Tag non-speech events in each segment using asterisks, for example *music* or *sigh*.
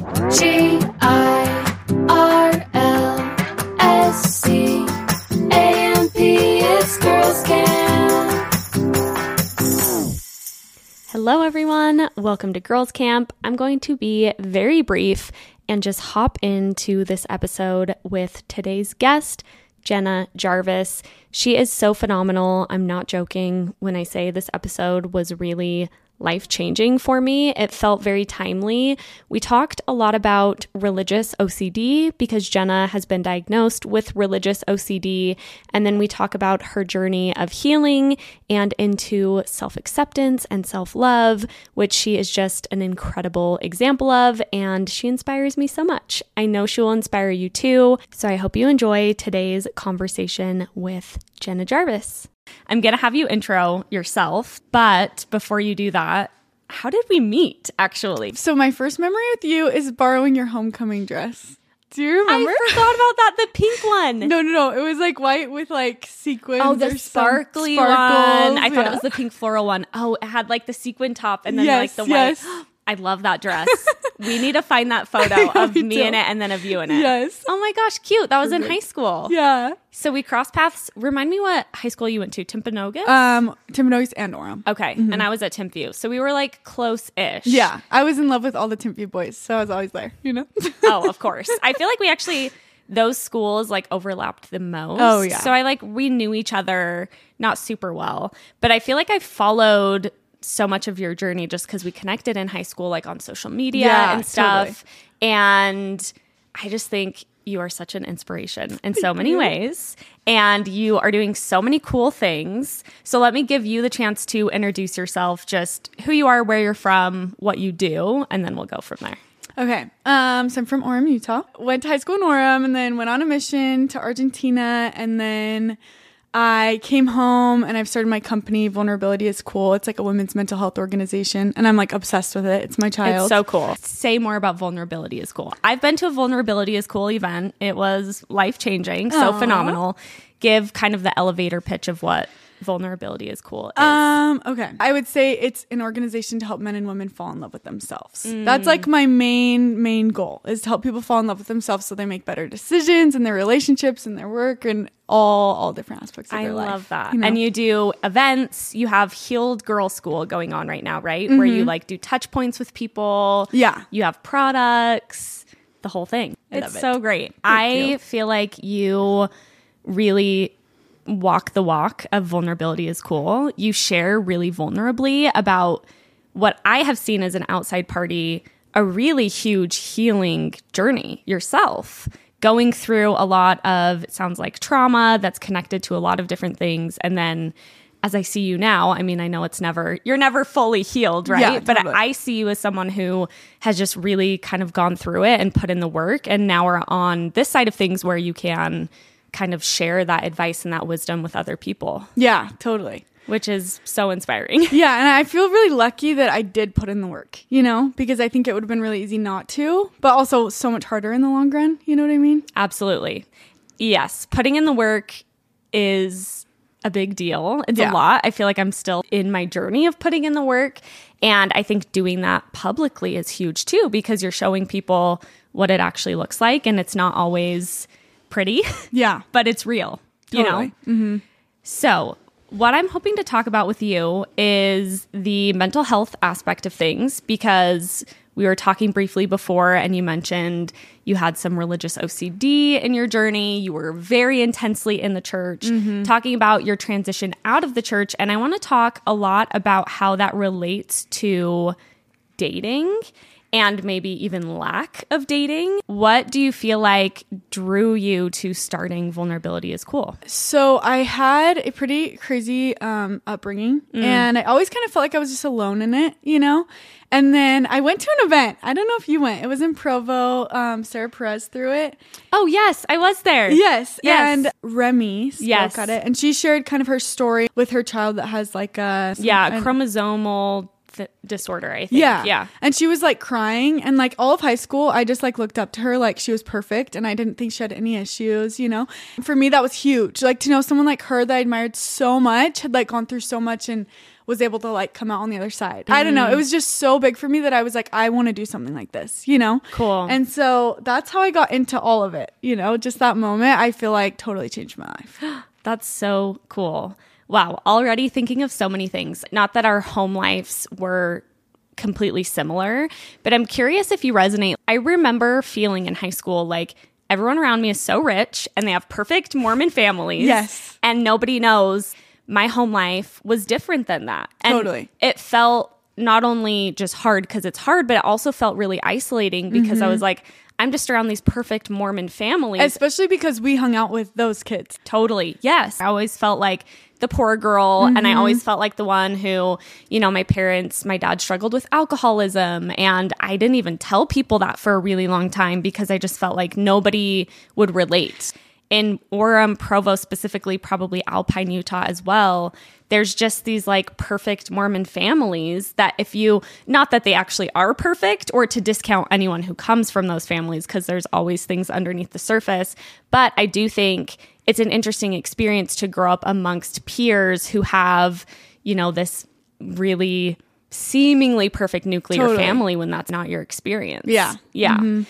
G I R L S C A M P. It's Girls Camp. Hello, everyone. Welcome to Girls Camp. I'm going to be very brief and just hop into this episode with today's guest, Jenna Jarvis. She is so phenomenal. I'm not joking when I say this episode was really life changing for me. It felt very timely. We talked a lot about religious OCD because Jenna has been diagnosed with religious OCD. And then we talk about her journey of healing and into self acceptance and self love, which she is just an incredible example of. And she inspires me so much. I know she will inspire you too. So I hope you enjoy today's conversation with Jenna Jarvis. I'm going to have you intro yourself, but before you do that, how did we meet actually? So my first memory with you is borrowing your homecoming dress. Do you remember? I forgot about that, the pink one. *laughs* no, no, no. It was like white with like sequins. Oh, or the sparkly one. I thought Yeah. it was the pink floral one. Oh, it had like the sequin top and then Yes, like the yes. *gasps* *gasps* I love that dress. *laughs* we need to find that photo of me do. in it and then of you in it. Yes. Oh my gosh, cute. That was in high school. Yeah. So we crossed paths. Remind me what high school you went to? Timpanogos? Um, Timothy's and Orem. okay. And I was at Timpview. So we were like close ish. Yeah, I was in love with all the Timpview boys, so I was always there. You know. *laughs* oh, of *laughs* course. I feel like we actually those schools like overlapped the most. Oh, yeah. So I like we knew each other not super well, but I feel like I followed so much of your journey just because we connected in high school, like on social media Yeah, and stuff. And I just think you are such an inspiration in so many ways. And you are doing so many cool things. So let me give you the chance to introduce yourself, just who you are, where you're from, what you do, and then we'll go from there. Okay. Um, so I'm from Orem, Utah. Went to high school in Orem and then went on a mission to Argentina and then I came home and I've started my company. Vulnerability is cool. It's like a women's mental health organization and I'm like obsessed with it. It's my child. It's so cool. Say more about vulnerability is cool. I've been to a vulnerability is cool event. It was life changing, so Aw. phenomenal. Give kind of the elevator pitch of what vulnerability is cool is. Um, okay. I would say it's an organization to help men and women fall in love with themselves. That's like my main main goal is to help people fall in love with themselves so they make better decisions in their relationships and their work and all all different aspects of I their life. I love that. you know? And you do events. You have Healed Girl School going on right now, right? Where you like do touch points with people. Mm-hmm. Yeah. You have products, the whole thing. I it's it. so great. I you. feel like you really walk the walk of vulnerability is cool. You share really vulnerably about what I have seen as an outside party a really huge healing journey yourself. Going through a lot of, it sounds like trauma that's connected to a lot of different things. And then as I see you now, I mean, I know it's never, you're never fully healed, right? Yeah, But totally. I see you as someone who has just really kind of gone through it and put in the work. And now we're on this side of things where you can kind of share that advice and that wisdom with other people, Yeah, totally. which is so inspiring. *laughs* Yeah, and I feel really lucky that I did put in the work, you know, because I think it would have been really easy not to, but also so much harder in the long run. You know what I mean? Absolutely. Yes. Putting in the work is a big deal. It's a lot. I feel like I'm still in my journey of putting in the work. And I think doing that publicly is huge too, because you're showing people what it actually looks like. And it's not always pretty, *laughs* Yeah. but it's real, you know? Totally. Mm-hmm. So, what I'm hoping to talk about with you is the mental health aspect of things because we were talking briefly before, and you mentioned you had some religious OCD in your journey. You were very intensely in the church, mm-hmm. talking about your transition out of the church. And I want to talk a lot about how that relates to dating and maybe even lack of dating. What do you feel like drew you to starting Vulnerability is Cool? So I had a pretty crazy um, upbringing, and I always kind of felt like I was just alone in it, you know. And then I went to an event. I don't know if you went. It was in Provo. Um, Sarah Perez threw it. Oh, yes, I was there. Yes, Yes. And Remy spoke Yes. at it, and she shared kind of her story with her child that has like a Yeah, an- chromosomal th- disorder, I think. Yeah. Yeah. And she was like crying and like all of high school, I just like looked up to her like she was perfect and I didn't think she had any issues, you know? For me, that was huge. Like to know someone like her that I admired so much had like gone through so much and was able to like come out on the other side. I don't know. Mm-hmm. It was just so big for me that I was like, I want to do something like this, you know? Cool. And so that's how I got into all of it, you know? Just that moment, I feel like totally changed my life. *gasps* That's so cool. Wow. Already thinking of so many things. Not that our home lives were completely similar, but I'm curious if you resonate. I remember feeling in high school like everyone around me is so rich and they have perfect Mormon families. Yes. And nobody knows my home life was different than that. And Totally. It felt not only just hard because it's hard, but it also felt really isolating because I mm-hmm. was like, I'm just around these perfect Mormon families. Especially because we hung out with those kids. Totally. Yes. I always felt like the poor girl and I always mm-hmm. felt like the one who, you know, my parents, my dad struggled with alcoholism and I didn't even tell people that for a really long time because I just felt like nobody would relate. In Orem, Provo specifically, probably Alpine, Utah as well, there's just these like perfect Mormon families that if you, not that they actually are perfect or to discount anyone who comes from those families, because there's always things underneath the surface, but I do think it's an interesting experience to grow up amongst peers who have, you know, this really seemingly perfect nuclear Totally. family when that's not your experience. Yeah. Yeah. Mm-hmm.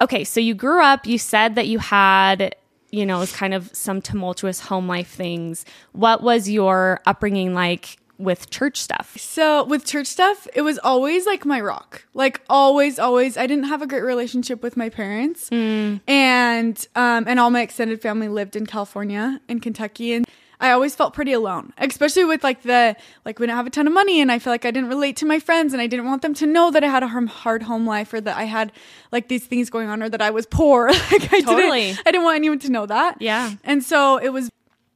Okay. So you grew up, you said that you had, you know, kind of some tumultuous home life things. What was your upbringing like with church stuff? So with church stuff, it was always like my rock. Like always, always. I didn't have a great relationship with my parents, and um, and all my extended family lived in California and Kentucky, and I always felt pretty alone, especially with like the like we didn't have a ton of money, and I feel like I didn't relate to my friends, and I didn't want them to know that I had a hard home life or that I had like these things going on or that I was poor. *laughs* like I Totally. didn't, I didn't want anyone to know that. Yeah. and so it was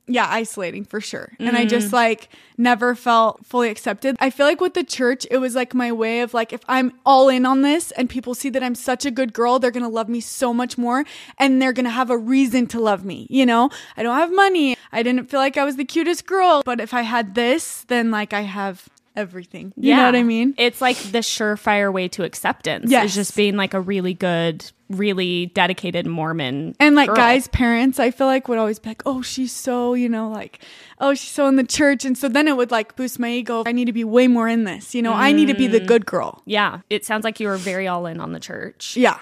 yeah, isolating for sure. And I just mm-hmm. like never felt fully accepted. I feel like with the church, it was like my way of like, if I'm all in on this and people see that I'm such a good girl, they're going to love me so much more and they're going to have a reason to love me. You know, I don't have money. I didn't feel like I was the cutest girl, but if I had this, then like I have everything. You know what I mean? It's like the surefire way to acceptance. Yes. Is just being like a really good, really dedicated Mormon. And like girl. guys' parents, I feel like would always be like, "Oh, she's so you know, like, oh, she's so in the church," and so then it would like boost my ego. I need to be way more in this, you know. I need to be the Mm. good girl. Yeah. It sounds like you were very all in on the church. Yeah.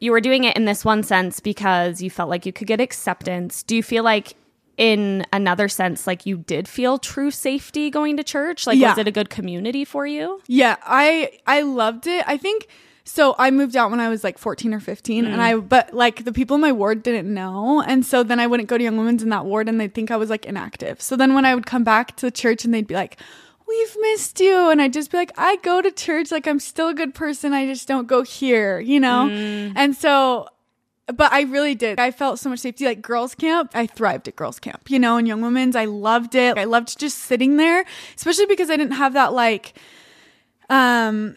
You were doing it in this one sense because you felt like you could get acceptance. Do you feel like in another sense, like you did feel true safety going to church? Like, Yeah. was it a good community for you? Yeah, I I loved it. I think so I moved out when I was like 14 or 15 and I but like the people in my ward didn't know and so then I wouldn't go to Young Women's in that ward and they'd think I was like inactive. So then when I would come back to the church and they'd be like We've missed you. And I'd just be like, I go to church. Like, I'm still a good person. I just don't go here, you know? And so but I really did. I felt so much safety. Like girls' camp, I thrived at girls' camp, you know, and young women's, I loved it. I loved just sitting there, especially because I didn't have that like, um,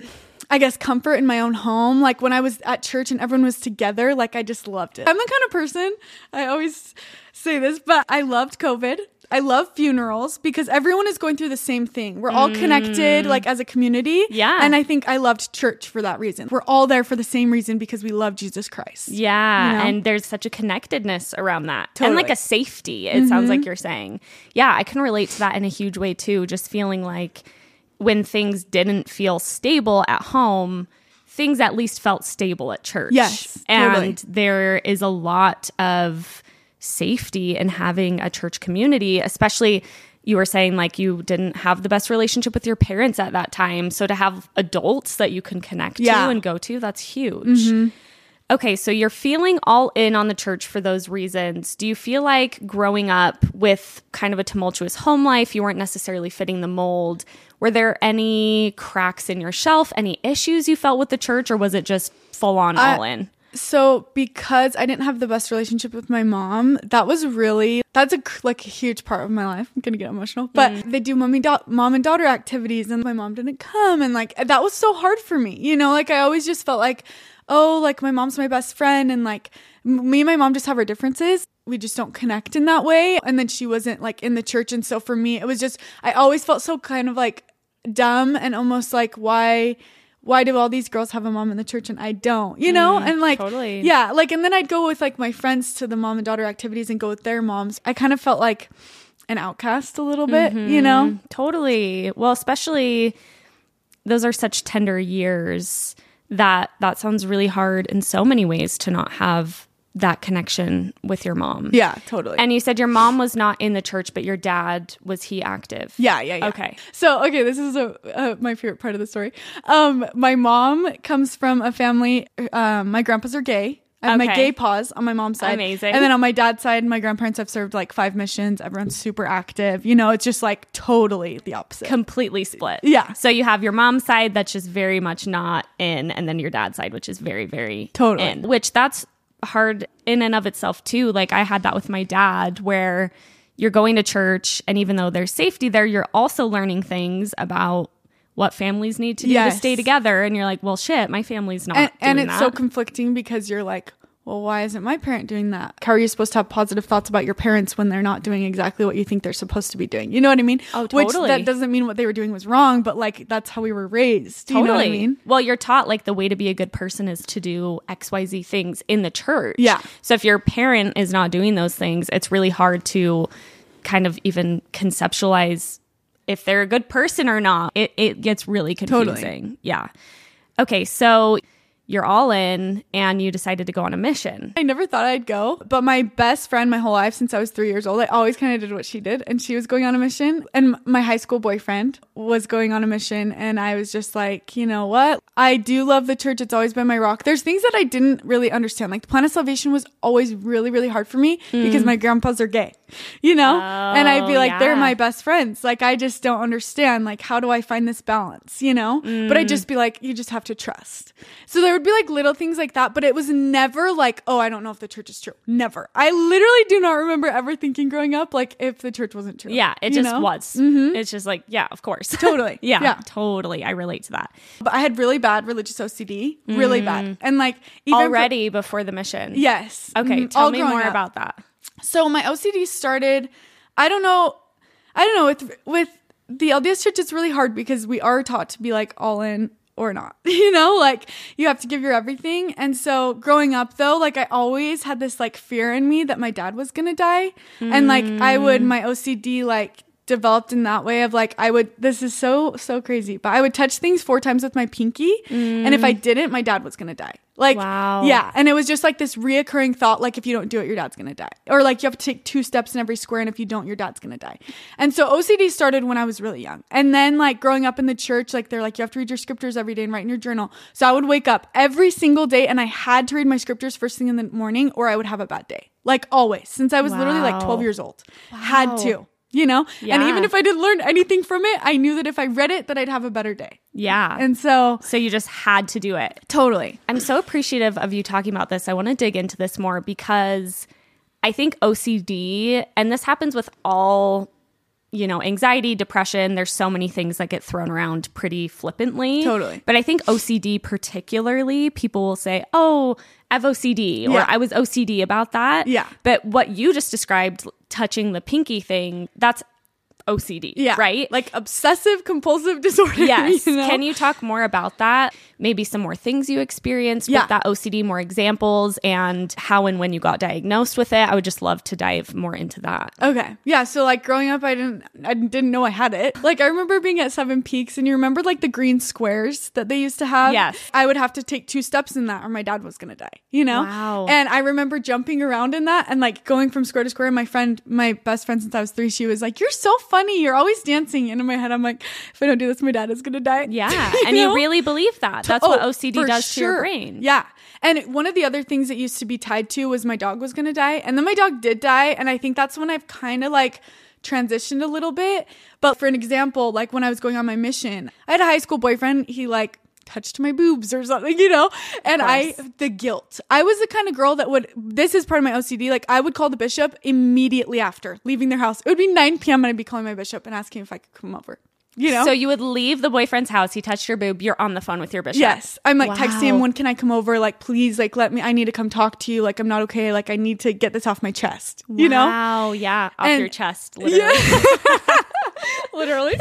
I guess comfort in my own home. Like when I was at church and everyone was together, like I just loved it. I'm the kind of person, I always say this, but I loved COVID. I love funerals because everyone is going through the same thing. We're all connected, mm. like as a community. Yeah. And I think I loved church for that reason. We're all there for the same reason because we love Jesus Christ. Yeah. You know? And there's such a connectedness around that. And like a safety, it sounds like mm-hmm. you're saying. Yeah, I can relate to that in a huge way too. Just feeling like when things didn't feel stable at home, things at least felt stable at church. Yes, And totally. there is a lot of safety in having a church community, especially you were saying like you didn't have the best relationship with your parents at that time. So to have adults that you can connect Yeah. Mm-hmm. to and go to, that's huge. Okay, so you're feeling all in on the church for those reasons. Do you feel like growing up with kind of a tumultuous home life, you weren't necessarily fitting the mold? Were there any cracks in your shelf, any issues you felt with the church, or was it just full on I- all in? So because I didn't have the best relationship with my mom, that was really that's a like a huge part of my life. I'm gonna get emotional, but mm. they do mommy da- mom and daughter activities, and my mom didn't come, and like that was so hard for me. You know, like I always just felt like, oh, like my mom's my best friend, and like me and my mom just have our differences. We just don't connect in that way. And then she wasn't like in the church, and so for me, it was just I always felt so kind of like dumb and almost like why why do all these girls have a mom in the church and I don't? You know? Mm, and like totally. Yeah, like and then I'd go with like my friends to the mom and daughter activities and go with their moms. I kind of felt like an outcast a little bit, you know? Mm-hmm. Totally. Well, especially those are such tender years that that sounds really hard in so many ways to not have that connection with your mom. Yeah, totally. And you said your mom was not in the church, but your dad was he active? Yeah, yeah, yeah. Okay. So, okay, this is a, uh, my favorite part of the story. Um, my mom comes from a family. Um, my grandpas are gay. I have my gay paws on my mom's side. Amazing. And then on my dad's side, my grandparents have served like five missions. Everyone's super active. You know, it's just like totally the opposite. Completely split. Yeah. So you have your mom's side that's just very much not in, and then your dad's side, which is very, very Totally. in. Which that's hard in and of itself too. Like I had that with my dad where you're going to church and even though there's safety there, you're also learning things about what families need to do Yes. to stay together. And you're like, well shit, my family's not and, and it's so conflicting because you're like, well, why isn't my parent doing that? How are you supposed to have positive thoughts about your parents when they're not doing exactly what you think they're supposed to be doing? You know what I mean? Oh, Which totally. that doesn't mean what they were doing was wrong, but like that's how we were raised. You know what I mean? Well, you're taught like the way to be a good person is to do XYZ things in the church. Yeah. So if your parent is not doing those things, it's really hard to kind of even conceptualize if they're a good person or not. It, it gets really Totally. confusing. Yeah. Okay. So you're all in and you decided to go on a mission. I never thought I'd go, but my best friend my whole life since I was three years old, I always kind of did what she did. And she was going on a mission, and my high school boyfriend was going on a mission. And I was just like, you know what? I do love the church. It's always been my rock. There's things that I didn't really understand. Like the plan of salvation was always really, really hard for me because mm. my grandpas are gay, *laughs* you know? and I'd be Oh, like, they're my best friends. Like, I just don't understand. Like, how do I find this balance, you know? But I'd mm. just be like, you just have to trust. So there would be like little things like that, but it was never like, oh, I don't know if the church is true. Never. I literally do not remember ever thinking growing up, like, if the church wasn't true. Yeah. It just know? was. Mm-hmm. It's just like, yeah, of course. *laughs* Totally. yeah, Yeah. Totally. I relate to that. But I had really bad religious OCD, really bad. And like, Already before the mission. yes. Okay. Mhm. Tell me more up. about that. So my OCD started. I don't know. I don't know with with the LDS church. It's really hard because we are taught to be like all in or not. *laughs* You know, like you have to give your everything. And so growing up though, like I always had this like fear in me that my dad was gonna die, and like I would my OCD like developed in that way of like I would this is so so crazy but I would touch things four times with my pinky and if I mm. didn't my dad was gonna die. Like Wow. yeah and it was just like this reoccurring thought like if you don't do it your dad's gonna die or like you have to take two steps in every square and if you don't your dad's gonna die. And so ocd started when i was really young and then like growing up in the church like they're like you have to read your scriptures every day and write in your journal. So i would wake up every single day and i had to read my scriptures first thing in the morning or i would have a bad day like always since i was literally like 12 years old. Had to you know and even if i didn't learn anything from it i knew that if i read it that i'd have a better day Yeah. and so so you just had to do it. totally I'm so appreciative of you talking about this. I want to dig into this more because I think OCD, and this happens with all, you know, anxiety, depression. There's so many things that get thrown around pretty flippantly. Totally. But I think OCD, particularly, people will say, oh, I have OCD, or I was OCD about that. Yeah. But what you just described, touching the pinky thing, that's OCD. yeah Right? like obsessive compulsive *laughs* disorder Yes. you know? Can you talk more about that? Maybe some more things you experienced Yeah. with that OCD, more examples, and how and when you got diagnosed with it. I would just love to dive more into that. Okay. Yeah. So like growing up, I didn't, I didn't know I had it. Like I remember being at Seven Peaks, and you remember like the green squares that they used to have. Yes. I would have to take two steps in that, or my dad was gonna die. You know. Wow. And I remember jumping around in that, and like going from square to square. And my friend, my best friend since I was three, she was like, "You're so funny. You're always dancing." And in my head, I'm like, "If I don't do this, my dad is gonna die." Yeah. *laughs* You and know? you really believe that. That's what Oh, OCD for does to your brain. Yeah. And one of the other things that used to be tied to was my dog was going to die. And then my dog did die. And I think that's when I've kind of like transitioned a little bit. But for an example, like when I was going on my mission, I had a high school boyfriend. He like, touched my boobs or something, *laughs* you know? And I, the guilt. I was the kind of girl that would, this is part of my OCD. Like, I would call the bishop immediately after leaving their house. It would be 9 p.m. and I'd be calling my bishop and asking if I could come over, you know? So you would leave the boyfriend's house, he touched your boob, you're on the phone with your bishop. Yes. I'm like texting him, when can I come over? Like, please, like, let me, I need to come talk to you. Like, I'm not okay. Like, I need to get this off my chest, you know? Wow, yeah. Off And- your chest, literally. Yeah. *laughs* *laughs* Literally.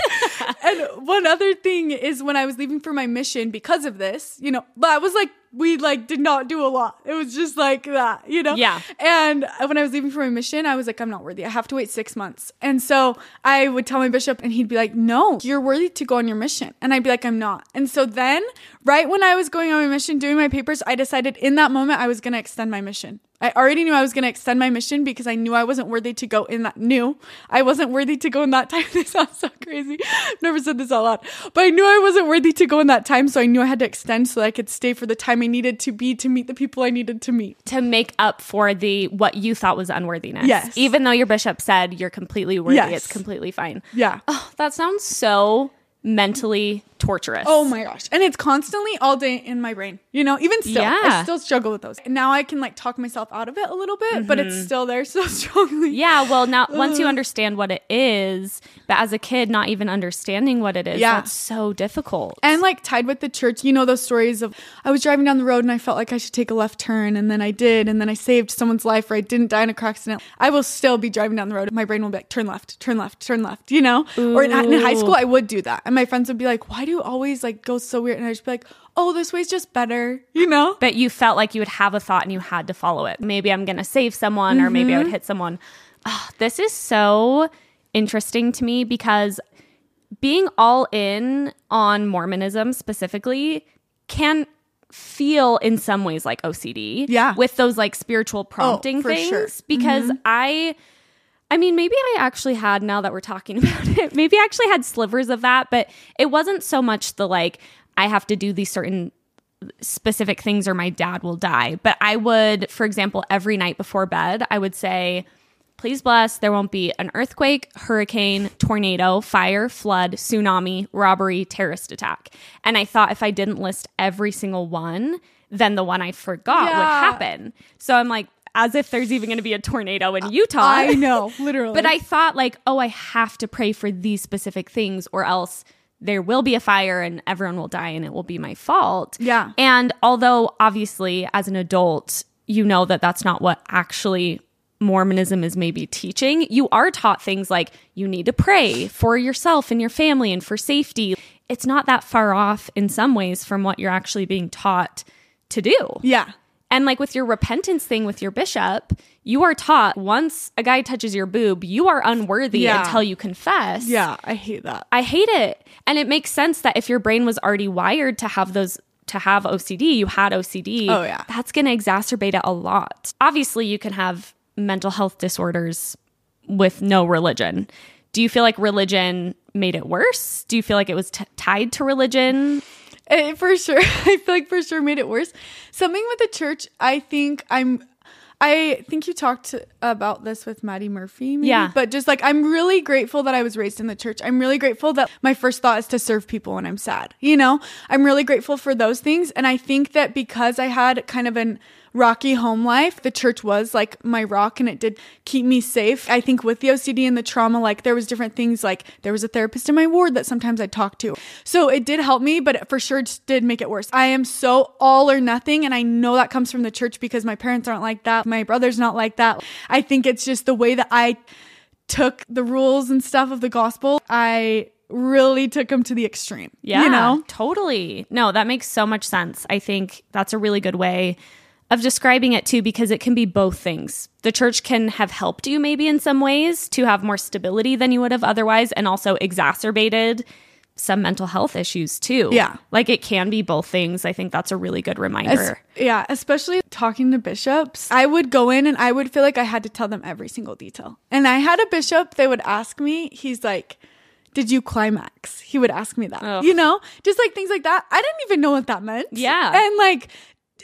and one other thing is when I was leaving for my mission because of this, you know, but I was like, we like did not do a lot. It was just like that, you know? Yeah. And when I was leaving for my mission, I was like, I'm not worthy. I have to wait six months. And so I would tell my bishop and he'd be like, no, you're worthy to go on your mission. And I'd be like, I'm not. And so then right when I was going on my mission, doing my papers, I decided in that moment I was going to extend my mission. I already knew I was going to extend my mission because I knew I wasn't worthy to go in that. new. I wasn't worthy to go in that *laughs* time. This sounds so crazy. I've never said this out loud, but I knew I wasn't worthy to go in that time. So I knew I had to extend so that I could stay for the time I needed to be to meet the people I needed to meet. to make up for the what you thought was unworthiness. Yes. Even though your bishop said you're completely worthy, Yes. it's completely fine. Yeah. Oh, that sounds so mentally torturous. Oh my gosh. And it's constantly all day in my brain. You know, even still, I still struggle with those. Now I can like talk myself out of it a little bit, but it's mm-hmm. still there, *laughs* so strongly. Yeah, well, now once you understand what it is, but as a kid, not even understanding what it is, Yeah. that's so difficult. And like tied with the church, you know those stories of I was driving down the road and I felt like I should take a left turn and then I did and then I saved someone's life or I didn't die in a car accident. I will still be driving down the road. My brain will be like turn left, turn left, turn left, you know? Or in, in high school I would do that. And my friends would be like, "Why do you always like go so weird?" And I'd just be like, "Oh, this way's just better." You know? but you felt like you would have a thought and you had to follow it. Maybe I'm going to save someone or maybe I Mm-hmm. would hit someone. Ah, this is so interesting to me because being all in on Mormonism specifically can feel in some ways like OCD. Yeah. Oh, With those like spiritual prompting for things. sure. Mm-hmm. Because I I mean, maybe I actually had, now that we're talking *laughs* about it, maybe I actually had slivers of that, but it wasn't so much the like, I have to do these certain specific things or my dad will die. But I would, for example, every night before bed, I would say, please bless, there won't be an earthquake, hurricane, tornado, fire, flood, tsunami, robbery, terrorist attack. And I thought if I didn't list every single one, then the one I forgot would happen. So I'm like, as if there's even going to be a tornado in Utah. *laughs* I know, literally. But I thought like, oh, I have to pray for these specific things or else there will be a fire and everyone will die and it will be my fault. Yeah. And although obviously as an adult, you know that that's not what actually Mormonism is maybe teaching, you are taught things like you need to pray for yourself and your family and for safety. It's not that far off in some ways from what you're actually being taught to do. yeah. And like with your repentance thing with your bishop, you are taught once a guy touches your boob, you are unworthy Yeah. until you confess. Yeah, I hate that. I hate it. And it makes sense that if your brain was already wired to have those to have OCD, you had OCD. Oh, yeah. That's going to exacerbate it a lot. Obviously, you can have mental health disorders with no religion. Do you feel like religion made it worse? Do you feel like it was t- tied to religion? It, for sure. *laughs* I feel like for sure made it worse. Something with the church, I think I'm I think you talked about this with Maddie Murphy, maybe, Yeah. But just like I'm really grateful that I was raised in the church. I'm really grateful that my first thought is to serve people when I'm sad. You know, I'm really grateful for those things, and I think that because I had kind of an rocky home life, the church was like my rock, and it did keep me safe. I think with the OCD and the trauma, like there was different things. Like there was a therapist in my ward that sometimes I talked to, so it did help me, but it for sure just did make it worse. I am so all or nothing, and I know that comes from the church because my parents aren't like that. My brother's not like that. I think it's just the way that I took the rules and stuff of the gospel. I really took them to the extreme. Yeah, you know. totally. No, that makes so much sense. I think that's a really good way of describing it too, because it can be both things. The church can have helped you maybe in some ways to have more stability than you would have otherwise, and also exacerbated some mental health issues too. Yeah. Like it can be both things. I think that's a really good reminder. Es- yeah, especially talking to bishops. I would go in and I would feel like I had to tell them every single detail. And I had a bishop, they would ask me, he's like, Did you climax? He would ask me that. Ugh. You know? Just like things like that. I didn't even know what that meant. Yeah. And like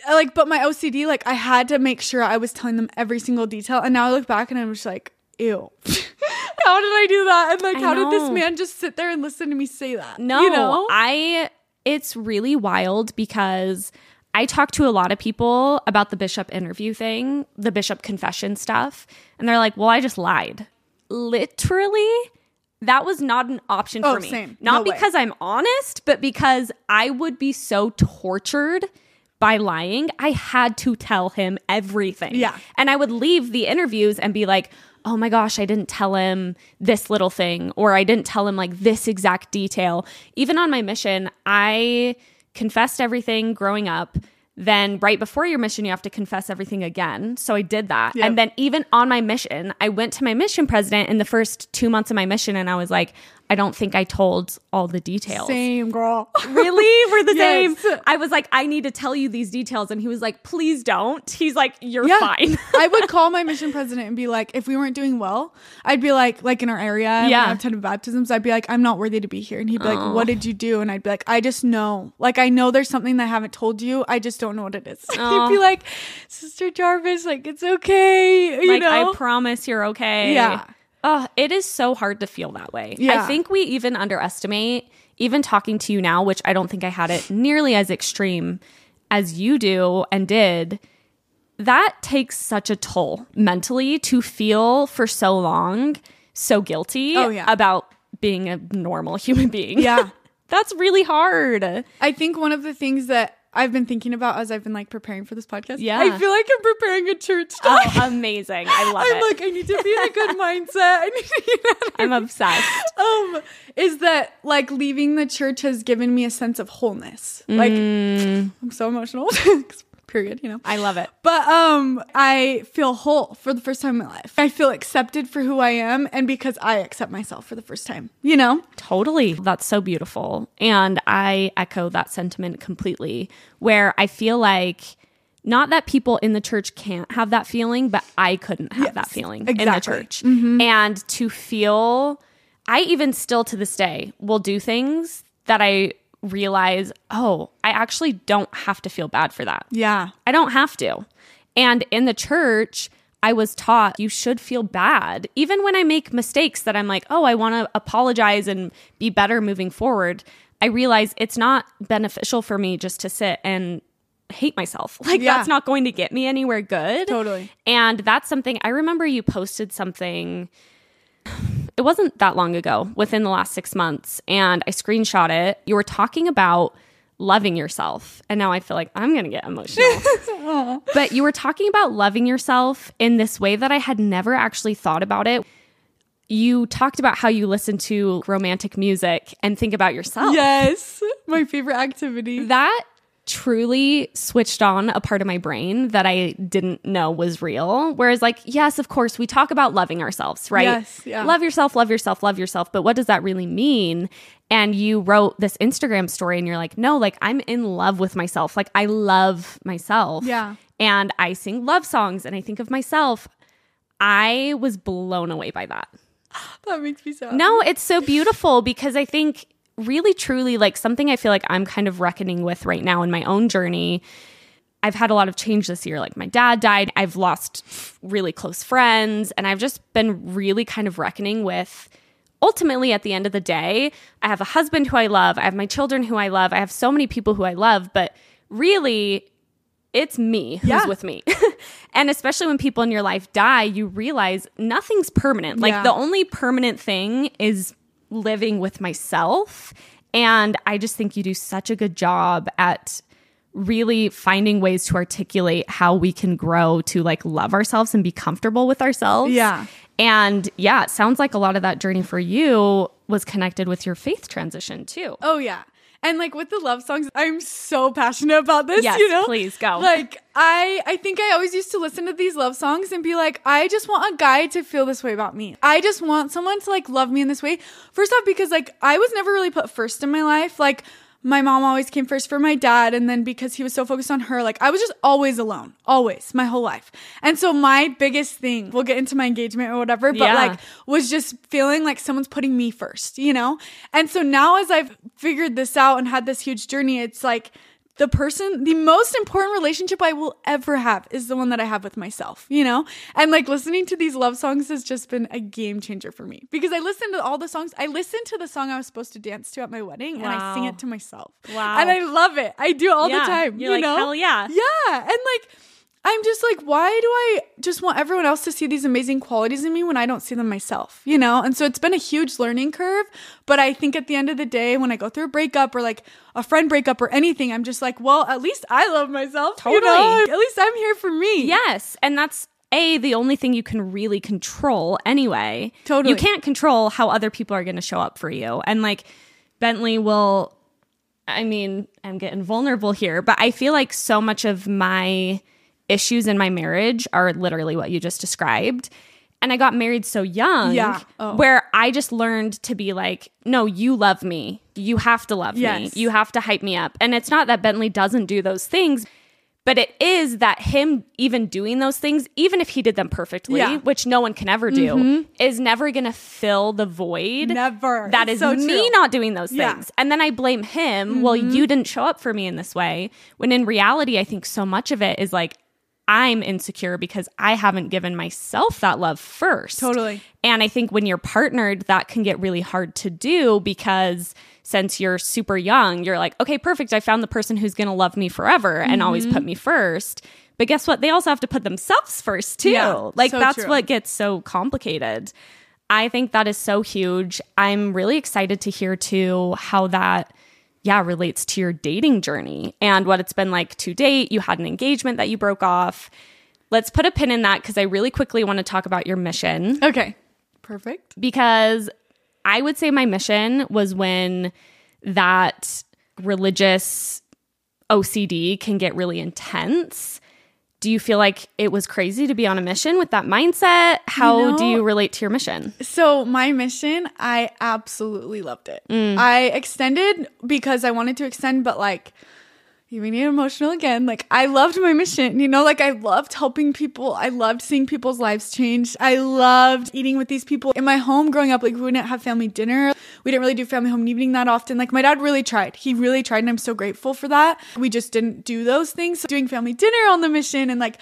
Uh, like but my OCD, like I had to make sure I was telling them every single detail. And now I look back and I'm just like, ew. *laughs* how did I do that? And like I how did this man just sit there and listen to me say that? No, You know? I it's really wild because I talk to a lot of people about the bishop interview thing, the bishop confession stuff, and they're like, "Well, I just lied." Literally, that was not an option Oh, for me. same. Not No way. because I'm honest, but because I would be so tortured by lying. I had to tell him everything. Yeah. And I would leave the interviews and be like, oh my gosh, I didn't tell him this little thing, or I didn't tell him like this exact detail. Even on my mission, I confessed everything growing up. Then, right before your mission, you have to confess everything again. So I did that. Yep. And then, even on my mission, I went to my mission president in the first two months of my mission and I was like, I don't think I told all the details Same girl. *laughs* really we're the *laughs* Yes. same i was like i need to tell you these details and he was like please don't he's like you're Yeah. fine *laughs* I would call my mission president and be like, if we weren't doing well, I'd be like, like in our area, yeah. I have ton of baptisms. I'd be like, I'm not worthy to be here. And he'd be like, oh. what did you do? And I'd be like, I just know. Like, I know there's something that I haven't told you. I just don't know what it is. he'd be oh. like, Sister Jarvis, like, it's okay. You like know? i promise you're okay Yeah. Oh it is so hard to feel that way. I think we even underestimate even talking to you now which i don't think i had it nearly as extreme as you do and did. That takes such a toll mentally to feel for so long so guilty Oh, yeah. about being a normal *laughs* human being. Yeah. *laughs* that's really hard. I think one of the things that I've been thinking about as I've been like preparing for this podcast. Yeah. I feel like I'm preparing a church talk. Oh, amazing. I love I'm it. like, I need to be in a good *laughs* mindset. I need to *laughs* I'm obsessed. um is that like leaving the church has given me a sense of wholeness like Mm. i'm so emotional *laughs* period you know I love it. but um i feel whole for the first time in my life i feel accepted for who i am and because i accept myself for the first time you know Totally. That's so beautiful. And I echo that sentiment completely, where I feel like not that people in the church can't have that feeling, but I couldn't have Yes, that feeling in the exactly. church. And to feel, I even still to this day will do things that I realize, oh, I actually don't have to feel bad for that. yeah I don't have to. And in the church, I was taught you should feel bad. Even when I make mistakes that I'm like, oh, I want to apologize and be better moving forward, I realize it's not beneficial for me just to sit and hate myself. *laughs* Like, Yeah. that's not going to get me anywhere good. Totally. And that's something I remember you posted something. It wasn't that long ago, within the last six months, and I screenshot it. You were talking about loving yourself. And now I feel like I'm going to get emotional. *laughs* but you were talking about loving yourself in this way that I had never actually thought about it. You talked about how you listen to romantic music and think about yourself. yes my favorite activity That truly switched on a part of my brain that I didn't know was real. Whereas, like, yes, of course, we talk about loving ourselves, right? Yes, yeah. Love yourself, love yourself, love yourself. But what does that really mean? And you wrote this Instagram story and you're like, no, like, I'm in love with myself. Like, I love myself. Yeah. And I sing love songs and I think of myself. I was blown away by that. *gasps* that makes me sad No, it's so beautiful because I think really truly like something I feel like I'm kind of reckoning with right now in my own journey. I've had a lot of change this year. Like my dad died, I've lost really close friends, and I've just been really kind of reckoning with ultimately at the end of the day, I have a husband who I love, I have my children who I love, I have so many people who I love, but really it's me who's Yeah. with me. *laughs* and especially when people in your life die, you realize nothing's permanent. Like Yeah. the only permanent thing is living with myself. And I just think you do such a good job at really finding ways to articulate how we can grow to like love ourselves and be comfortable with ourselves. Yeah. And yeah, it sounds like a lot of that journey for you was connected with your faith transition too. Oh yeah. And like with the love songs, I'm so passionate about this, Yes, you know? please go. Like I I think I always used to listen to these love songs and be like, I just want a guy to feel this way about me. I just want someone to like love me in this way. First off because like I was never really put first in my life. Like my mom always came first for my dad and then because he was so focused on her like i was just always alone always my whole life and so my biggest thing we'll get into my engagement or whatever but Yeah. like was just feeling like someone's putting me first you know and so now as i've figured this out and had this huge journey it's like the person, the most important relationship I will ever have is the one that I have with myself, you know? And like listening to these love songs has just been a game changer for me because I listen to all the songs. I listened to the song I was supposed to dance to at my wedding and I sing it to myself. Wow. And I love it. I do it all Yeah. the time. You're you like, know? "Hell yeah." Yeah. And like, I'm just like, why do I just want everyone else to see these amazing qualities in me when I don't see them myself, you know? And so it's been a huge learning curve. But I think at the end of the day, when I go through a breakup or like a friend breakup or anything, I'm just like, well, at least I love myself. you know? Totally. At least I'm here for me. Yes. And that's A, the only thing you can really control anyway. Totally. You can't control how other people are going to show up for you. And like Bentley will, I mean, I'm getting vulnerable here, but I feel like so much of my issues in my marriage are literally what you just described. And I got married so young, Yeah. Oh. where I just learned to be like, no, you love me. You have to love Yes. me. You have to hype me up. And it's not that Bentley doesn't do those things, but it is that him even doing those things, even if he did them perfectly, Yeah. which no one can ever do, mm-hmm. is never going to fill the void. Never. That It's is so me true. not doing those Yeah. things. And then I blame him. Well, mm-hmm. you didn't show up for me in this way. When in reality, I think so much of it is like, I'm insecure because I haven't given myself that love first. Totally. And I think when you're partnered, that can get really hard to do because since you're super young, you're like, okay, perfect. I found the person who's going to love me forever and always Mm-hmm. put me first. But guess what? They also have to put themselves first too. Yeah, like so that's true. what gets so complicated. I think that is so huge. I'm really excited to hear too how that yeah relates to your dating journey and what it's been like to date. You had an engagement that you broke off. Let's put a pin in that because I really quickly want to talk about your mission Okay. Perfect. because I would say my mission was when that religious OCD can get really intense. Do you feel like it was crazy to be on a mission with that mindset? How You know- do you relate to your mission? So my mission, I absolutely loved it. Mm. I extended because I wanted to extend, but like you made me emotional again. Like I loved my mission. You know, like I loved helping people. I loved seeing people's lives change. I loved eating with these people. In my home growing up, like we wouldn't have family dinner. We didn't really do family home evening that often. Like my dad really tried. He really tried and I'm so grateful for that. We just didn't do those things. So doing family dinner on the mission and like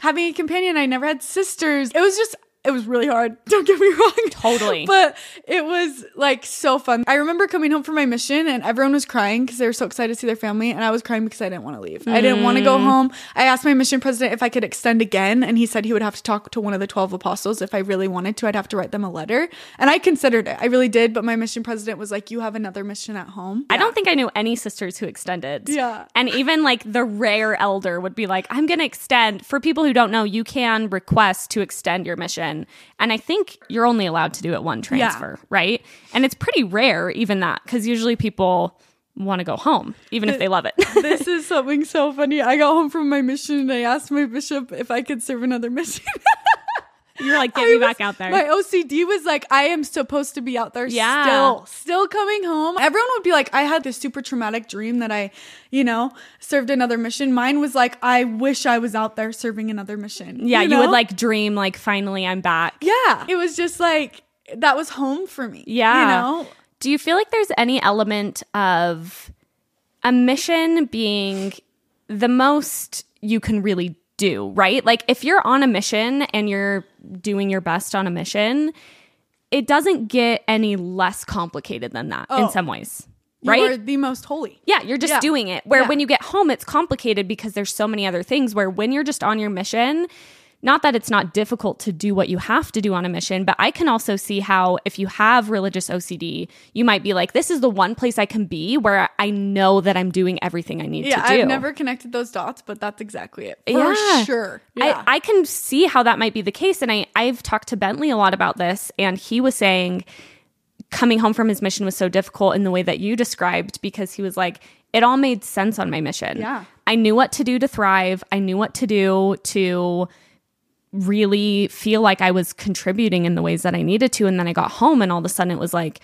having a companion. I never had sisters. It was just it was really hard. *laughs* Don't get me wrong. Totally. But it was like so fun. I remember coming home from my mission and everyone was crying because they were so excited to see their family. And I was crying because I didn't want to leave. I didn't want to Mm. go home. I asked my mission president if I could extend again. And he said he would have to talk to one of the 12 apostles. If I really wanted to, I'd have to write them a letter. And I considered it. I really did. But my mission president was like, you have another mission at home. I don't think I knew any sisters who extended. Yeah. And even like the rare elder would be like, I'm going to extend. For people who don't know, you can request to extend your mission. And I think you're only allowed to do it one transfer, right? And it's pretty rare, even that, because usually people want to go home, even if they love it. *laughs* this is something so funny. I got home from my mission and I asked my bishop if I could serve another mission. *laughs* You're like, get I me was- back out there. My OCD was like, I am supposed to be out there Yeah. still, still coming home. Everyone would be like, I had this super traumatic dream that I, you know, served another mission. Mine was like, I wish I was out there serving another mission. yeah, you, know? would like dream, like, finally I'm back. Yeah. It was just like, that was home for me. Yeah. You know? Do you feel like there's any element of a mission being the most you can really do, right? Like if you're on a mission and you're doing your best on a mission, it doesn't get any less complicated than that in Oh. some ways. Right? You are the most holy. Yeah, you're just Yeah. doing it. Where Yeah. when you get home, it's complicated because there's so many other things. Where when you're just on your mission, not that it's not difficult to do what you have to do on a mission, but I can also see how if you have religious OCD, you might be like, this is the one place I can be where I know that I'm doing everything I need Yeah. to do. Yeah, I've never connected those dots, but that's exactly it. For Yeah. sure. Yeah. I, I can see how that might be the case. And I, I've talked to Bentley a lot about this, and he was saying coming home from his mission was so difficult in the way that you described because he was like, it all made sense on my mission. Yeah. I knew what to do to thrive, I knew what to do to really feel like I was contributing in the ways that I needed to. And then I got home, and all of a sudden it was like,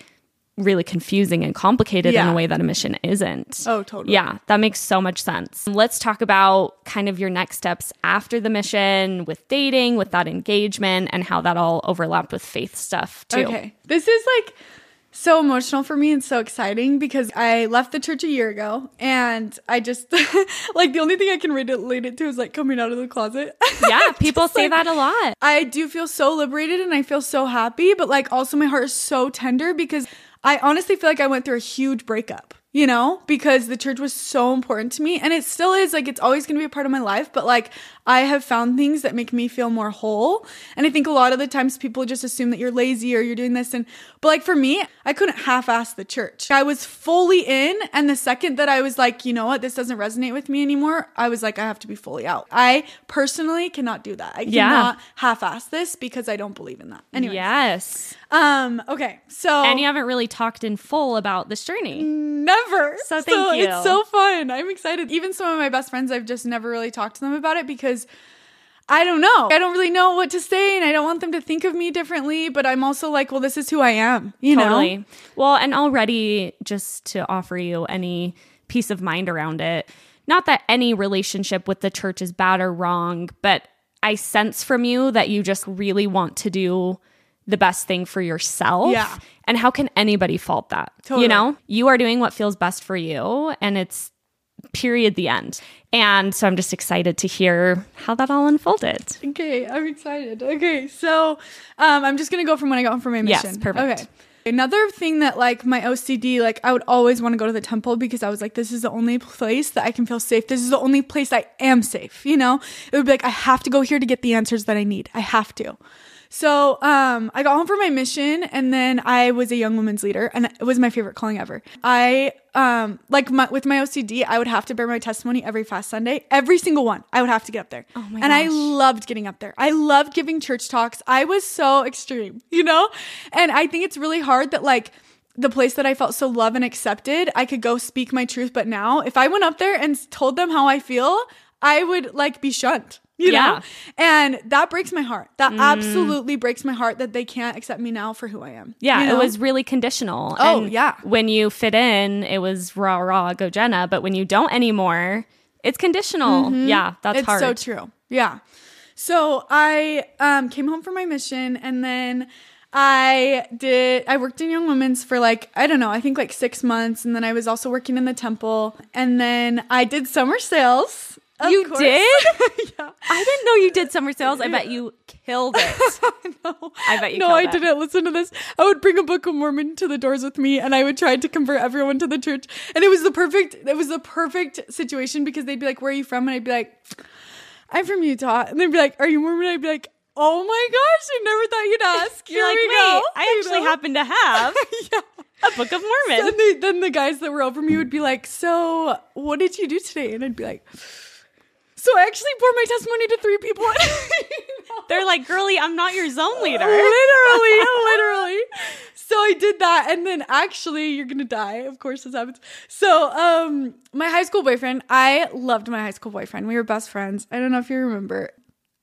really confusing and complicated in a way that a mission isn't. Oh, totally. Yeah, that makes so much sense. Let's talk about kind of your next steps after the mission with dating, with that engagement, and how that all overlapped with faith stuff too. Okay. This is like so emotional for me and so exciting because I left the church a year ago and I just *laughs* like the only thing I can relate it to is like coming out of the closet. *laughs* Yeah, people say like, that a lot. I do feel so liberated and I feel so happy, but like also my heart is so tender because I honestly feel like I went through a huge breakup. You know, because the church was so important to me and it still is like it's always going to be a part of my life, but like I have found things that make me feel more whole. And I think a lot of the times people just assume that you're lazy or you're doing this and but like for me, I couldn't half-ass the church. I was fully in and the second that I was like, you know what, this doesn't resonate with me anymore, I was like I have to be fully out. I personally cannot do that. I Yeah. cannot half-ass this because I don't believe in that. Anyway. Yes. Um okay. So And you haven't really talked in full about this journey. Never. So thank you. It's so fun. I'm excited. Even some of my best friends, I've just never really talked to them about it because I don't know. I don't really know what to say and I don't want them to think of me differently, but I'm also like, well, this is who I am, you Totally. know? Well, and already just to offer you any peace of mind around it, not that any relationship with the church is bad or wrong, but I sense from you that you just really want to do the best thing for yourself. Yeah. And how can anybody fault that? Totally. You know, you are doing what feels best for you and it's period the end. And so I'm just excited to hear how that all unfolded. Okay, I'm excited. Okay, so um, I'm just gonna go from when I got home from my Yes, mission. perfect. Okay. Another thing that like my OCD, like I would always want to go to the temple because I was like, this is the only place that I can feel safe. This is the only place I am safe. You know, it would be like I have to go here to get the answers that I need. I have to. So um, I got home from my mission, and then I was a young women's leader, and it was my favorite calling ever. I um, like my, with my OCD, I would have to bear my testimony every fast Sunday, every single one. I would have to get up there, Oh my and I loved getting up there. I loved giving church talks. I was so extreme, *laughs* you know, and I think it's really hard that like the place that I felt so loved and accepted, I could go speak my truth. But now, if I went up there and told them how I feel, I would like be shunned. You Yeah. know? And that breaks my heart. That absolutely breaks my heart that they can't accept me now for who I am. Yeah, You know? it was really conditional. Oh, And yeah. When you fit in, it was rah rah go Jenna, but when you don't anymore, it's conditional. Yeah, that's it's hard. so true. Yeah. So I um, came home from my mission and then I did, I worked in Young Women's for like, I don't know, I think like six months. And then I was also working in the temple. And then I did summer sales. Of You course. did? *laughs* yeah. I didn't know you did summer sales. I bet you killed it. *laughs* No, I bet you no, I it. didn't listen to this. I would bring a Book of Mormon to the doors with me, and I would try to convert everyone to the church. And it was the perfect. It was the perfect situation because they'd be like, "Where are you from?" And I'd be like, "I'm from Utah." And they'd be like, "Are you Mormon?" I'd be like, "Oh my gosh, I never thought you'd ask." You're Here like, we wait, go." I actually know? happen to have *laughs* yeah. a Book of Mormon. Then, they, then the guys that were over me would be like, "So, what did you do today?" And I'd be like, "So I actually poured my testimony to three people." *laughs* They're like, girly, I'm not your zone leader. literally, *laughs* literally. So I did that, and then actually, you're gonna die. Of course, this happens. So, um, my high school boyfriend, I loved my high school boyfriend. We were best friends. I don't know if you remember,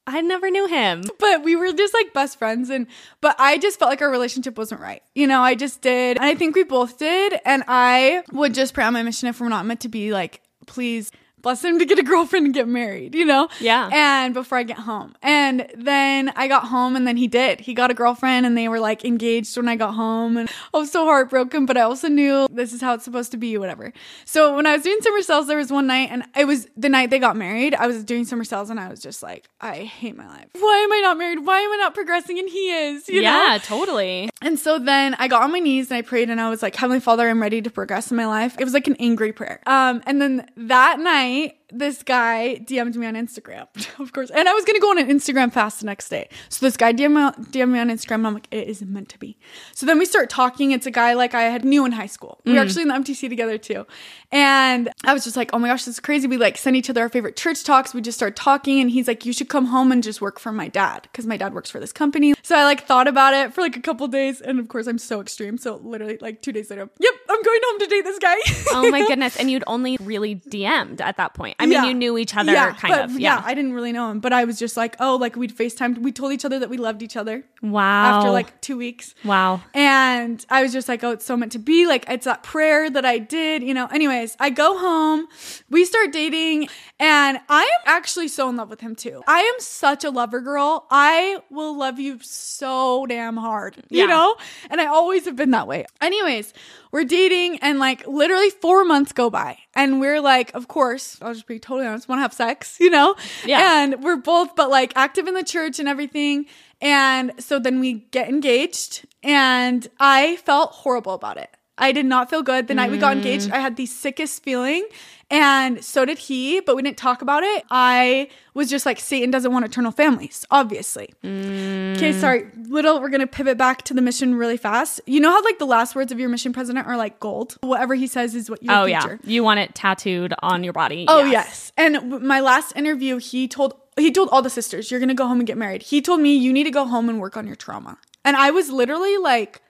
I never knew him. but we were just like best friends, and but I just felt like our relationship wasn't right. You know, I just did, and I think we both did. And I would just pray on my mission if we're not meant to be, like, please. Bless him to get a girlfriend and get married, you know? Yeah. And before I get home. And then I got home and then he did. He got a girlfriend and they were like engaged when I got home. And I was so heartbroken, but I also knew this is how it's supposed to be, whatever. So when I was doing summer sales, there was one night and it was the night they got married. I was doing summer sales and I was just like, I hate my life. Why am I not married? Why am I not progressing? And he is, you know? yeah, totally. And so then I got on my knees and I prayed and I was like, Heavenly Father, I'm ready to progress in my life. It was like an angry prayer. Um, and then that night, night this guy DM'd me on Instagram, *laughs* of course. And I was gonna go on an Instagram fast the next day. So this guy DM'd me, on- DM'd me on Instagram and I'm like, it isn't meant to be. So then we start talking. It's a guy like I had knew in high school. We were mm. actually in the MTC together too. And I was just like, oh my gosh, this is crazy. We like send each other our favorite church talks. We just start talking and he's like, you should come home and just work for my dad because my dad works for this company. So I like thought about it for like a couple days. And of course, I'm so extreme. So literally like two days later, yep, I'm going home to date this guy. Oh my *laughs* goodness. And you'd only really DM'd at that point. I mean, Yeah. you knew each other kind but of. Yeah. I didn't really know him, but I was just like, oh, like we'd FaceTimed. We told each other that we loved each other wow. after like two weeks. wow. And I was just like, oh, it's so meant to be. Like, it's that prayer that I did, you know. Anyways, I go home, we start dating, and I am actually so in love with him too. I am such a lover girl. I will love you so damn hard, you know? And I always have been that way. Anyways, we're dating, and like literally four months go by, and we're like, of course, I'll just be totally honest, want to have sex, you know? Yeah. And we're both, but like active in the church and everything. And so then we get engaged, and I felt horrible about it. I did not feel good. The night we got engaged, mm. I had the sickest feeling, and so did he, but we didn't talk about it. I was just like, Satan doesn't want eternal families, obviously. Mm. Okay, sorry. Little, we're gonna pivot back to the mission really fast. You know how like the last words of your mission president are like gold? Whatever he says is what you Oh feature. yeah, you want it tattooed on your body. Oh yes. And w- my last interview, he told he told all the sisters, "You're gonna go home and get married." He told me, "You need to go home and work on your trauma." And I was literally like,